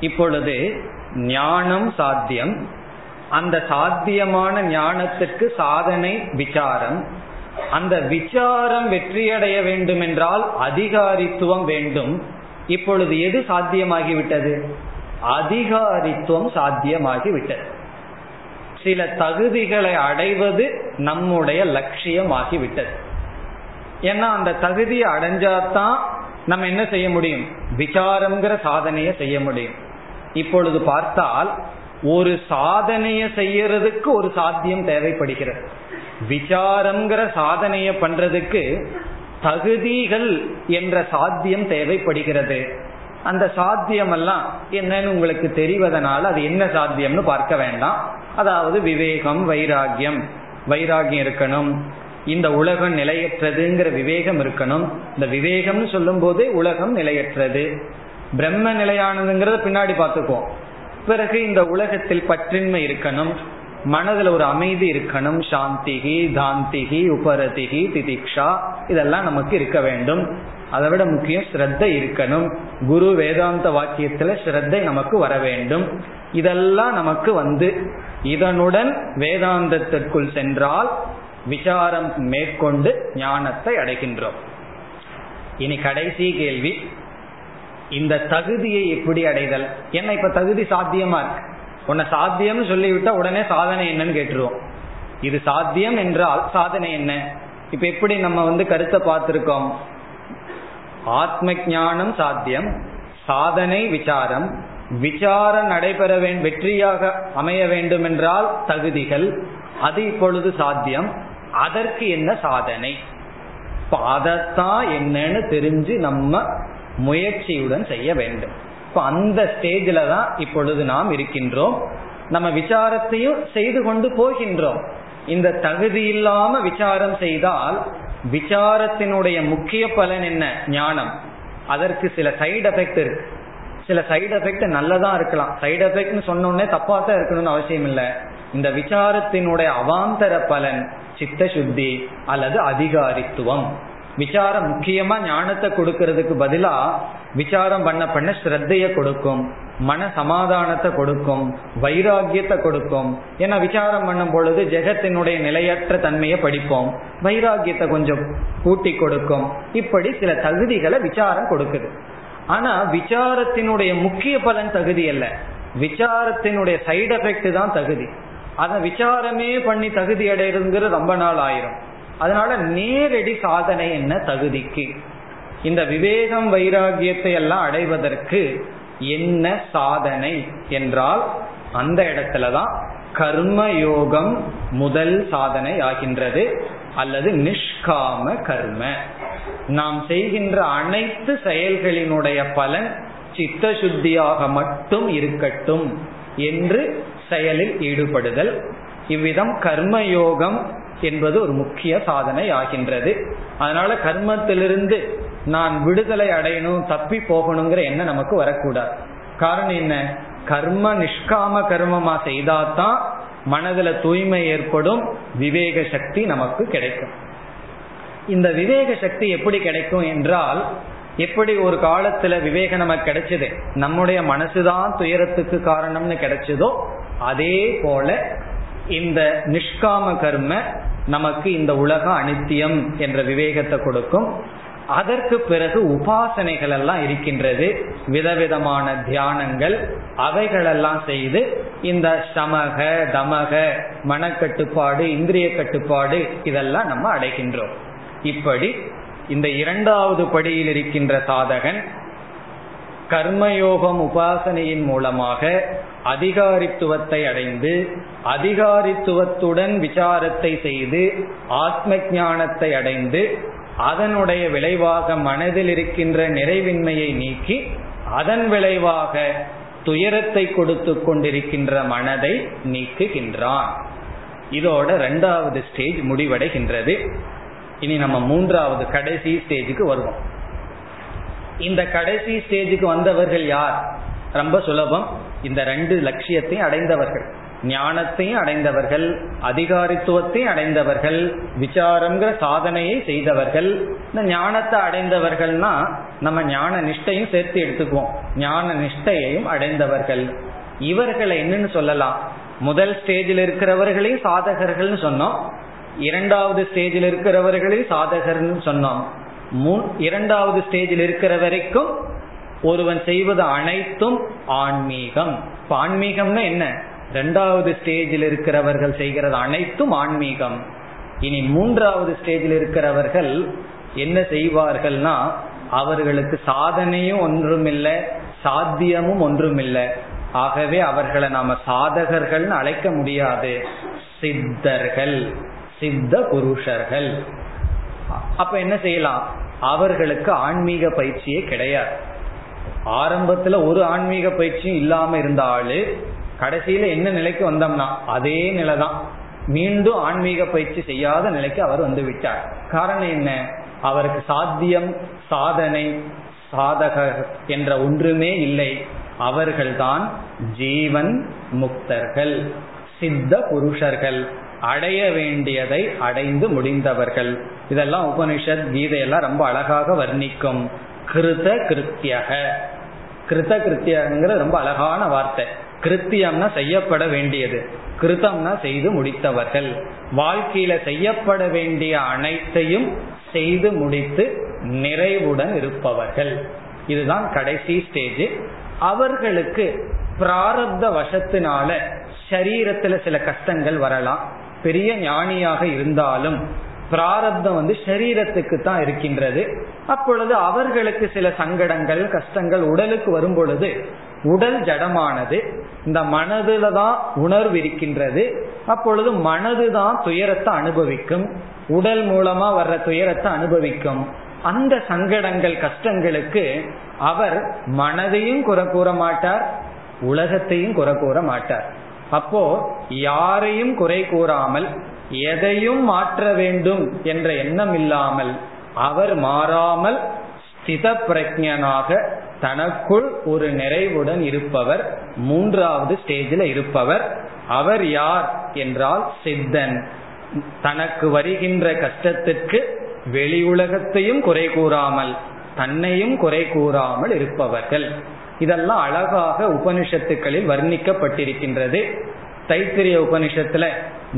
இப்பொழுது ஞானம் சாத்தியம். அந்த சாத்தியமான ஞானத்திற்கு சாதனை விசாரம். அந்த விசாரம் வெற்றியடைய வேண்டும் என்றால் அதிகாரித்துவம் வேண்டும். இப்பொழுது எது சாத்தியமாகிவிட்டது? அதிகாரித்துவம் சாத்தியமாகிவிட்டது. சில தகுதிகளை அடைவது நம்முடைய லட்சியமாகிவிட்டது. ஏன்னா அந்த தகுதியை அடைஞ்சாதான் நம்ம என்ன செய்ய முடியும்? விசாரம்ங்கிற சாதனையை செய்ய முடியும். இப்பொழுது பார்த்தால் ஒரு சாதனையை செய்யறதுக்கு ஒரு சாத்தியம் தேவைப்படுகிறது. விசாரம்ங்கிற சாதனையை பண்றதுக்கு தகுதிகள் என்ற சாத்தியம் தேவைப்படுகிறது. அந்த சாத்தியம் எல்லாம் என்னன்னு உங்களுக்கு தெரிவதனால அது என்ன சாத்தியம்னு பார்க்க வேண்டாம். அதாவது விவேகம் வைராகியம். வைராகியம் இருக்கணும். இந்த உலகம் நிலையற்றதுங்கிற விவேகம் இருக்கணும். இந்த விவேகம்னு சொல்லும் போதே உலகம் நிலையற்றது. பிரம்ம நிலையானதுங்கிறத பின்னாடி பார்த்துக்குவோம். பிறகு இந்த உலகத்தில் பற்றின்மை இருக்கணும். மனதில் ஒரு அமைதி இருக்கணும். சாந்திகி தாந்திகி உபரதிகி திதிக்ஷா இதெல்லாம் நமக்கு இருக்க வேண்டும். அதை விட முக்கியம் ஸ்ரத்த இருக்கணும். குரு வேதாந்த வாக்கியத்துல ஸ்ரத்தை நமக்கு வர வேண்டும். இதெல்லாம் நமக்கு வந்து இதனுடன் வேதாந்தத்திற்குள் சென்றால் விசாரம் மேற்கொண்டு ஞானத்தை அடைகின்றோம். இனி கடைசி கேள்வி. இந்த தகுதியை எப்படி அடைதல்? என்ன இப்ப தகுதி சாத்தியமா இருக்கு? உன்னை சாத்தியம்னு சொல்லிவிட்டா உடனே சாதனை என்னன்னு கேட்டுருவோம். இது சாத்தியம் என்றால் சாதனை என்ன? இப்ப எப்படி நம்ம வந்து கருத்தை பார்த்திருக்கோம்? ஆத்ம ஞானம் சாத்தியம் சாதனை விசாரம். விசாரம் நடைபெற வேண்டும் வெற்றியாக அமைய வேண்டும் என்றால் தகுதிகள் அது இப்பொழுது சாத்தியம். அதற்கு என்ன சாதனை? இப்ப அதைத்தான் என்னன்னு தெரிஞ்சு நம்ம முயற்சியுடன் செய்ய வேண்டும். இப்ப அந்த ஸ்டேஜில் தான் இப்பொழுது நாம் இருக்கின்றோம். நம்ம விசாரத்தையும் செய்து கொண்டு போகின்றோம். இந்த தகுதி இல்லாம விசாரம் செய்தால் விசாரத்தினுடைய முக்கிய பலன் என்ன? ஞானம். அதற்கு சில சைடு எஃபெக்ட் இருக்கு. சில சைடு எஃபெக்ட் நல்லதா இருக்கலாம். சைடு எஃபெக்ட்னு சொன்னோடனே தப்பா தான் இருக்கணும்னு அவசியம் இல்லை. இந்த விசாரத்தினுடைய அவாந்தர பலன் சித்த சுத்தி அல்லது அதிகாரித்துவம். விசாரம் முக்கியமா ஞானத்தை கொடுக்கறதுக்கு பதிலா விசாரம் பண்ண பண்ண ஸ்ரத்தைய கொடுக்கும் மன சமாதானத்தை கொடுக்கும் வைராகியத்தை கொடுக்கும். ஏன்னா விசாரம் பண்ணும் பொழுது ஜெகத்தினுடைய நிலையற்ற தன்மையை படிப்போம் வைராகியத்தை கொஞ்சம் கூட்டி கொடுக்கும். இப்படி சில தகுதிகளை விசாரம் கொடுக்குது. ஆனா விசாரத்தினுடைய முக்கிய பலன் தகுதி அல்ல. விசாரத்தினுடைய சைடு எஃபெக்ட் தான் தகுதி. அதை விசாரமே பண்ணி தகுதி அடைகிறதுங்கிறது ரொம்ப நாள் ஆயிரும். அதனால நேரடி சாதனை என்ன? தகுதிக்கு. இந்த விவேகம் வைராகியத்தை எல்லாம் அடைவதற்கு என்ன சாதனை என்றால் அந்த இடத்துலதான் கர்ம யோகம் முதல் சாதனை ஆகின்றது அல்லது நிஷ்காம கர்ம. நாம் செய்கின்ற அனைத்து செயல்களினுடைய பலன் சித்த சுத்தியாக மட்டும் இருக்கட்டும் என்று செயலில் ஈடுபடுதல். இவ்விதம் கர்மயோகம் என்பது ஒரு முக்கிய சாதனை ஆகின்றது. அதனால கர்மத்திலிருந்து நான் விடுதலை அடையணும் தப்பி போகணுங்கிற எண்ணம் நமக்கு வரக்கூடாது. காரணம் என்ன? கர்ம நிஷ்காம கர்மமா செய்தாதான் மனதுல தூய்மை ஏற்படும் விவேக சக்தி நமக்கு கிடைக்கும். இந்த விவேக சக்தி எப்படி கிடைக்கும் என்றால் எப்படி ஒரு காலத்துல விவேகம் நமக்கு கிடைச்சது? நம்முடைய மனசுதான் துயரத்துக்கு காரணம்னு கிடைச்சதோ அதே போல இந்த நிஷ்காம கர்ம நமக்கு இந்த உலகம் அனித்தியம் என்ற விவேகத்தை கொடுக்கும். அதற்கு பிறகு உபாசனைகள் எல்லாம் இருக்கின்றது. விதவிதமான தியானங்கள் அவைகளெல்லாம் செய்து இந்த சமக தமக மனக்கட்டுப்பாடு இந்திரிய கட்டுப்பாடு இதெல்லாம் நம்ம அடைகின்றோம். இப்படி இந்த இரண்டாவது படியில் இருக்கின்ற சாதகன் கர்மயோகம் உபாசனையின் மூலமாக அதிகாரித்துவத்தை அடைந்து அதிகாரித்துவத்துடன் விசாரத்தை செய்து ஆத்ம ஞானத்தை அடைந்து அதனுடைய விளைவாக மனதில் இருக்கின்ற நிறைவின்மையை நீக்கி அதன் விளைவாக துயரத்தை கொடுத்து கொண்டிருக்கின்ற மனதை நீக்குகின்றான். இதோட ரெண்டாவது ஸ்டேஜ் முடிவடைகின்றது. இனி நம்ம மூன்றாவது கடைசி ஸ்டேஜுக்கு வருவோம். இந்த கடைசி ஸ்டேஜுக்கு வந்தவர்கள் யார்? ரொம்ப சுலபம். இந்த ரெண்டு லட்சியத்தையும் அடைந்தவர்கள். ஞானத்தையும் அடைந்தவர்கள் அதிகாரித்துவத்தையும் அடைந்தவர்கள் விசாரங்கிற சாதனையை செய்தவர்கள். இந்த ஞானத்தை அடைந்தவர்கள்னா நம்ம ஞான நிஷ்டையும் சேர்த்து எடுத்துக்குவோம். ஞான நிஷ்டையையும் அடைந்தவர்கள். இவர்களை என்னன்னு சொல்லலாம். முதல் ஸ்டேஜில் இருக்கிறவர்களையும் சாதகர்கள்னு சொன்னோம். இரண்டாவது ஸ்டேஜில் இருக்கிறவர்களையும் சாதகர்னு சொன்னோம். இரண்டாவது ஸ்டேஜில் இருக்கிற வரைக்கும் ஒருவன் செய்வது அனைத்தும் ஆன்மீகம். இப்ப ஆன்மீகம்னா என்ன? ரெண்டாவது ஸ்டேஜில் இருக்கிறவர்கள் செய்கிறது அனைத்தும் ஆன்மீகம். இனி மூன்றாவது ஸ்டேஜில் இருக்கிறவர்கள் என்ன செய்வார்கள்னா அவர்களுக்கு சாதனையும் ஒன்றுமில்லை சாத்தியமும் ஒன்றுமில்லை. ஆகவே அவர்களை நாம சாதகர்கள்னு அழைக்க முடியாது. சித்தர்கள் சித்த புருஷர்கள். அப்ப என்ன செய்யலாம்? அவர்களுக்கு ஆன்மீக பயிற்சியே கிடையாது. ஆரம்பத்துல ஒரு ஆன்மீக பயிற்சியும் இல்லாம இருந்த ஆளு கடைசியில என்ன நிலைக்கு வந்தோம்னா அதே நிலைதான். மீண்டும் ஆன்மீக பயிற்சி செய்யாத நிலைக்கு அவர் வந்து விட்டார். காரணம் என்ன? அவருக்கு சாத்தியம் சாதனை சாதகர் என்ற ஒன்றுமே இல்லை. அவர்கள்தான் ஜீவன் முக்தர்கள் சித்த புருஷர்கள் அடைய வேண்டியதை அடைந்து முடிந்தவர்கள். இதெல்லாம் உபனிஷத் கீதையெல்லாம் ரொம்ப அழகாக வர்ணிக்கும். கிருத கிருத்தியக. கிருத கிருத்தியங்கிற ரொம்ப அழகான வார்த்தை. கிருத்தியம்னா செய்யப்பட வேண்டியது. கிருத்தம்னா செய்து முடித்தவர்கள். வாழ்க்கையில செய்யப்பட வேண்டிய அனைத்தையும் செய்து முடித்து நிறைவுடன் இருப்பவர்கள். இதுதான் கடைசி ஸ்டேஜ் அவர்களுக்கு பிராரப்த வசத்தினால சரீரத்துல சில கஷ்டங்கள் வரலாம். பெரிய ஞானியாக இருந்தாலும் பிராரப்தம் வந்து சரீரத்துக்கு தான் இருக்கின்றது. அப்பொழுது அவர்களுக்கு சில சங்கடங்கள் கஷ்டங்கள் உடலுக்கு வரும் பொழுது உடல் ஜடமானது இந்த மனதுல தான் உணர்வு இருக்கின்றது. அப்பொழுது மனது தான் துயரத்தை அனுபவிக்கும் உடல் மூலமா வர்ற துயரத்தை அனுபவிக்கும். அந்த சங்கடங்கள் கஷ்டங்களுக்கு அவர் மனதையும் குறை கூற மாட்டார் உலகத்தையும் குறை கூற மாட்டார். அப்போ யாரையும் குறை கூறாமல் எதையும் மாற்ற வேண்டும் என்ற எண்ணம் இல்லாமல் அவர் மாறாமல் ஸ்தித பிரஜனாக தனக்குள் ஒரு நிறைவுடன் இருப்பவர் மூன்றாவது ஸ்டேஜில் இருப்பவர். அவர் யார் என்றால் சித்தன். தனக்கு வருகின்ற கஷ்டத்திற்கு வெளி உலகத்தையும் குறை கூறாமல் தன்னையும் குறை கூறாமல் இருப்பவர்கள். இதெல்லாம் அழகாக உபனிஷத்துக்களில் வர்ணிக்கப்பட்டிருக்கின்றது. தைத்திரிய உபனிஷத்துல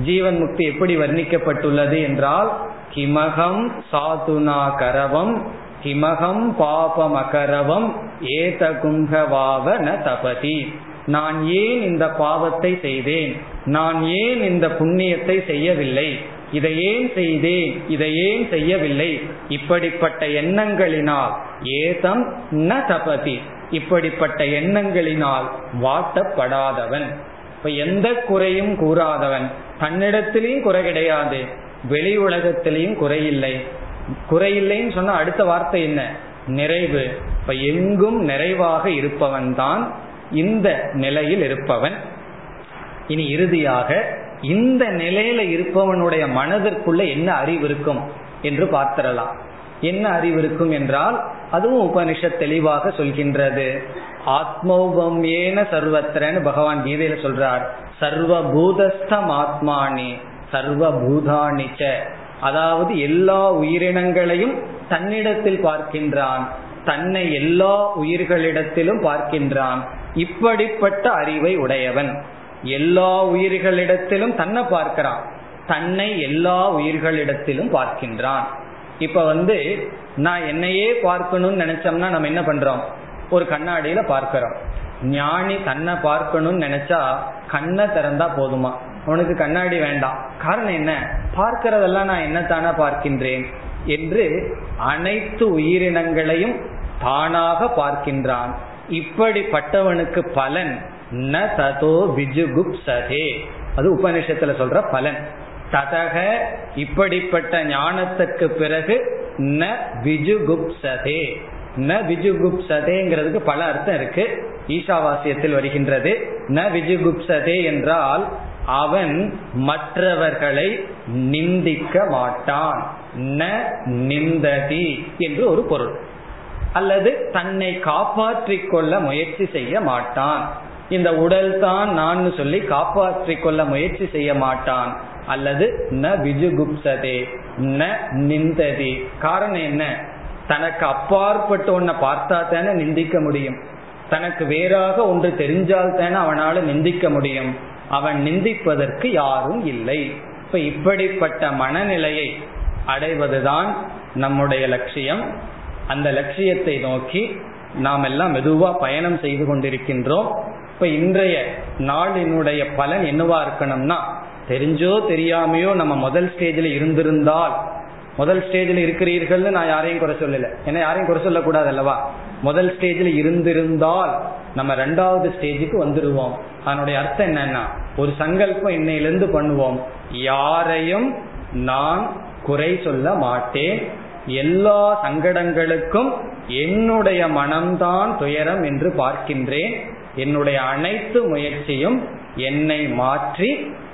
ஜீவன் முக்தி எப்படி வர்ணிக்கப்பட்டுள்ளது என்றால் கிமகம் சாதுனா கரவம் கிமகம் பாபமகரவம் ஏத குங்கவாவ ந தபதி நான் ஏன் இந்த பாவத்தை செய்தேன்? நான் ஏன் இந்த புண்ணியத்தை செய்யவில்லை? இதை ஏன் செய்தேன்? இதை ஏன் செய்யவில்லை? இப்படிப்பட்ட எண்ணங்களினால் ஏதம் ந தபதி இப்படிப்பட்ட எண்ணங்களினால் வாட்டப்படாதவன். இப்ப எந்த குறையும் கூறாதவன். தன்னிடத்திலையும் குறை கிடையாது. வெளி உலகத்திலையும் குறையில்லை. குறையில்லைன்னு சொன்னா அடுத்த வார்த்தை என்ன? நிறைவு. இப்ப எங்கும் நிறைவாக இருப்பவன் தான் இந்த நிலையில் இருப்பவன். இனி இறுதியாக இந்த நிலையில இருப்பவனுடைய மனதிற்குள்ள என்ன அறிவு இருக்கும் என்று பார்த்திடலாம். என்ன அறிவு இருக்கும் என்றால் அதுவும் உபனிஷத் தெளிவாக சொல்கின்றது. ஆத்மௌபம் ஏன சர்வத்திரன்னு பகவான் கீதையில சொல்றார். சர்வ பூதஸ்தம் ஆத்மானி. சர்வ பூதானிச்ச அதாவது எல்லா உயிரினங்களையும் தன்னிடத்தில் பார்க்கின்றான். தன்னை எல்லா உயிர்களிடத்திலும் பார்க்கின்றான். இப்படிப்பட்ட அறிவை உடையவன். எல்லா உயிர்களிடத்திலும் தன்னை பார்க்கிறான். தன்னை எல்லா உயிர்களிடத்திலும் பார்க்கின்றான். இப்ப வந்து நான் என்னையே பார்க்கணும்னு நினைச்சோம்னா நம்ம என்ன பண்றோம்? ஒரு கண்ணாடியில பார்க்கிறோம். ஞானி தன்னை பார்க்கணும்னு நினைச்சா கண்ணை திறந்தா போதுமா? உனக்கு கண்ணாடி வேண்டாம். காரணம் என்ன? பார்க்கிறதெல்லாம் நான் என்னத்தானா பார்க்கின்றேன்? என்று அனைத்து உயிரினங்களையும் தானாக பார்க்கின்றான். இப்படிப்பட்டவனுக்கு பலன். ந ததோ விஜுகுப் சதே அது உபனிஷத்துல சொல்ற பலன். ததக இப்படிப்பட்ட ஞானத்துக்கு பிறகு ந விஜுகுப்சதே ந விஜுகுப்சதேங்கிறதுக்கு பல அர்த்தம் இருக்கு. ஈஷாவாசியத்தில் வருகின்றது. ந விஜுகுப்சதே என்றால் அவன் மற்றவர்களை நிந்திக்க மாட்டான். ந நிந்ததி என்று ஒரு பொருள். அல்லது தன்னை காப்பாற்றிக் கொள்ள முயற்சி செய்ய மாட்டான். இந்த உடல் தான் நான் சொல்லி காப்பாற்றிக் கொள்ள முயற்சி செய்ய மாட்டான். அல்லது ந விஜுகுப்சதே ந நிந்ததி. காரணம் என்ன? தனக்கு அப்பாற்பட்டு ஒன்ன பார்த்தா தானே நிந்திக்க முடியும். தனக்கு வேறாக ஒன்று தெரிஞ்சால் தானே அவனால நிந்திக்க முடியும். அவன் நிந்திப்பதற்கு யாரும் இல்லை. இப்ப இப்படிப்பட்ட மனநிலையை அடைவதுதான் நம்முடைய லட்சியம். அந்த லட்சியத்தை நோக்கி நாம் எல்லாம் மெதுவா பயணம் செய்து கொண்டிருக்கின்றோம். இப்ப இன்றைய நாளினுடைய பலன் என்னவா இருக்கணும்னா தெரிஞ்சோ தெரியாமையோ நம்ம முதல் ஸ்டேஜில் இருந்திருந்தால் முதல் ஸ்டேஜில் இருக்கிறீர்கள்னு நான் யாரையும் குறை சொல்லல. ஏன்னா யாரையும் குறை சொல்லக்கூடாது அல்லவா? முதல் ஸ்டேஜில் இருந்திருந்தால் நம்ம ரெண்டாவது ஸ்டேஜுக்கு வந்துடுவோம் அதனுடைய அர்த்தம் என்னன்னா ஒரு சங்கல்பம் இன்னையிலிருந்து பண்ணுவோம். யாரையும் நான் குறை சொல்ல மாட்டேன். எல்லா சங்கடங்களுக்கும் என்னுடைய மனம்தான் துயரம் என்று பார்க்கின்றேன். என்னுடைய அனைத்து முயற்சியும் என்னை மாற்றி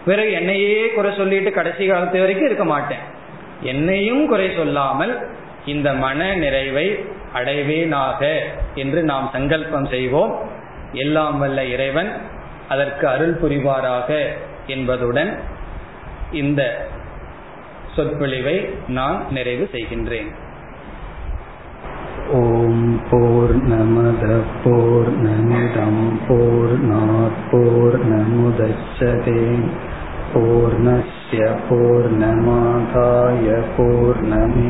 பிறகு என்னையே குறை சொல்லிட்டு கடைசி காலத்து வரைக்கும் இருக்க மாட்டேன். என்னையும் குறை சொல்லாமல் இந்த மன நிறைவை அடைவேனாக என்று நாம் சங்கல்பம் செய்வோம் எல்லாம் வல்ல இறைவன் அதற்கு அருள் புரிவாராக என்பதுடன் இந்த சொற்பொழிவை நான் நிறைவு செய்கின்றேன்
ॐ पूर्णमदः पूर्णमिदं पूर्णात् पूर्णमुदच्छते पूर्णस्य पूर्णमादाय पूर्णमेवावशिष्यते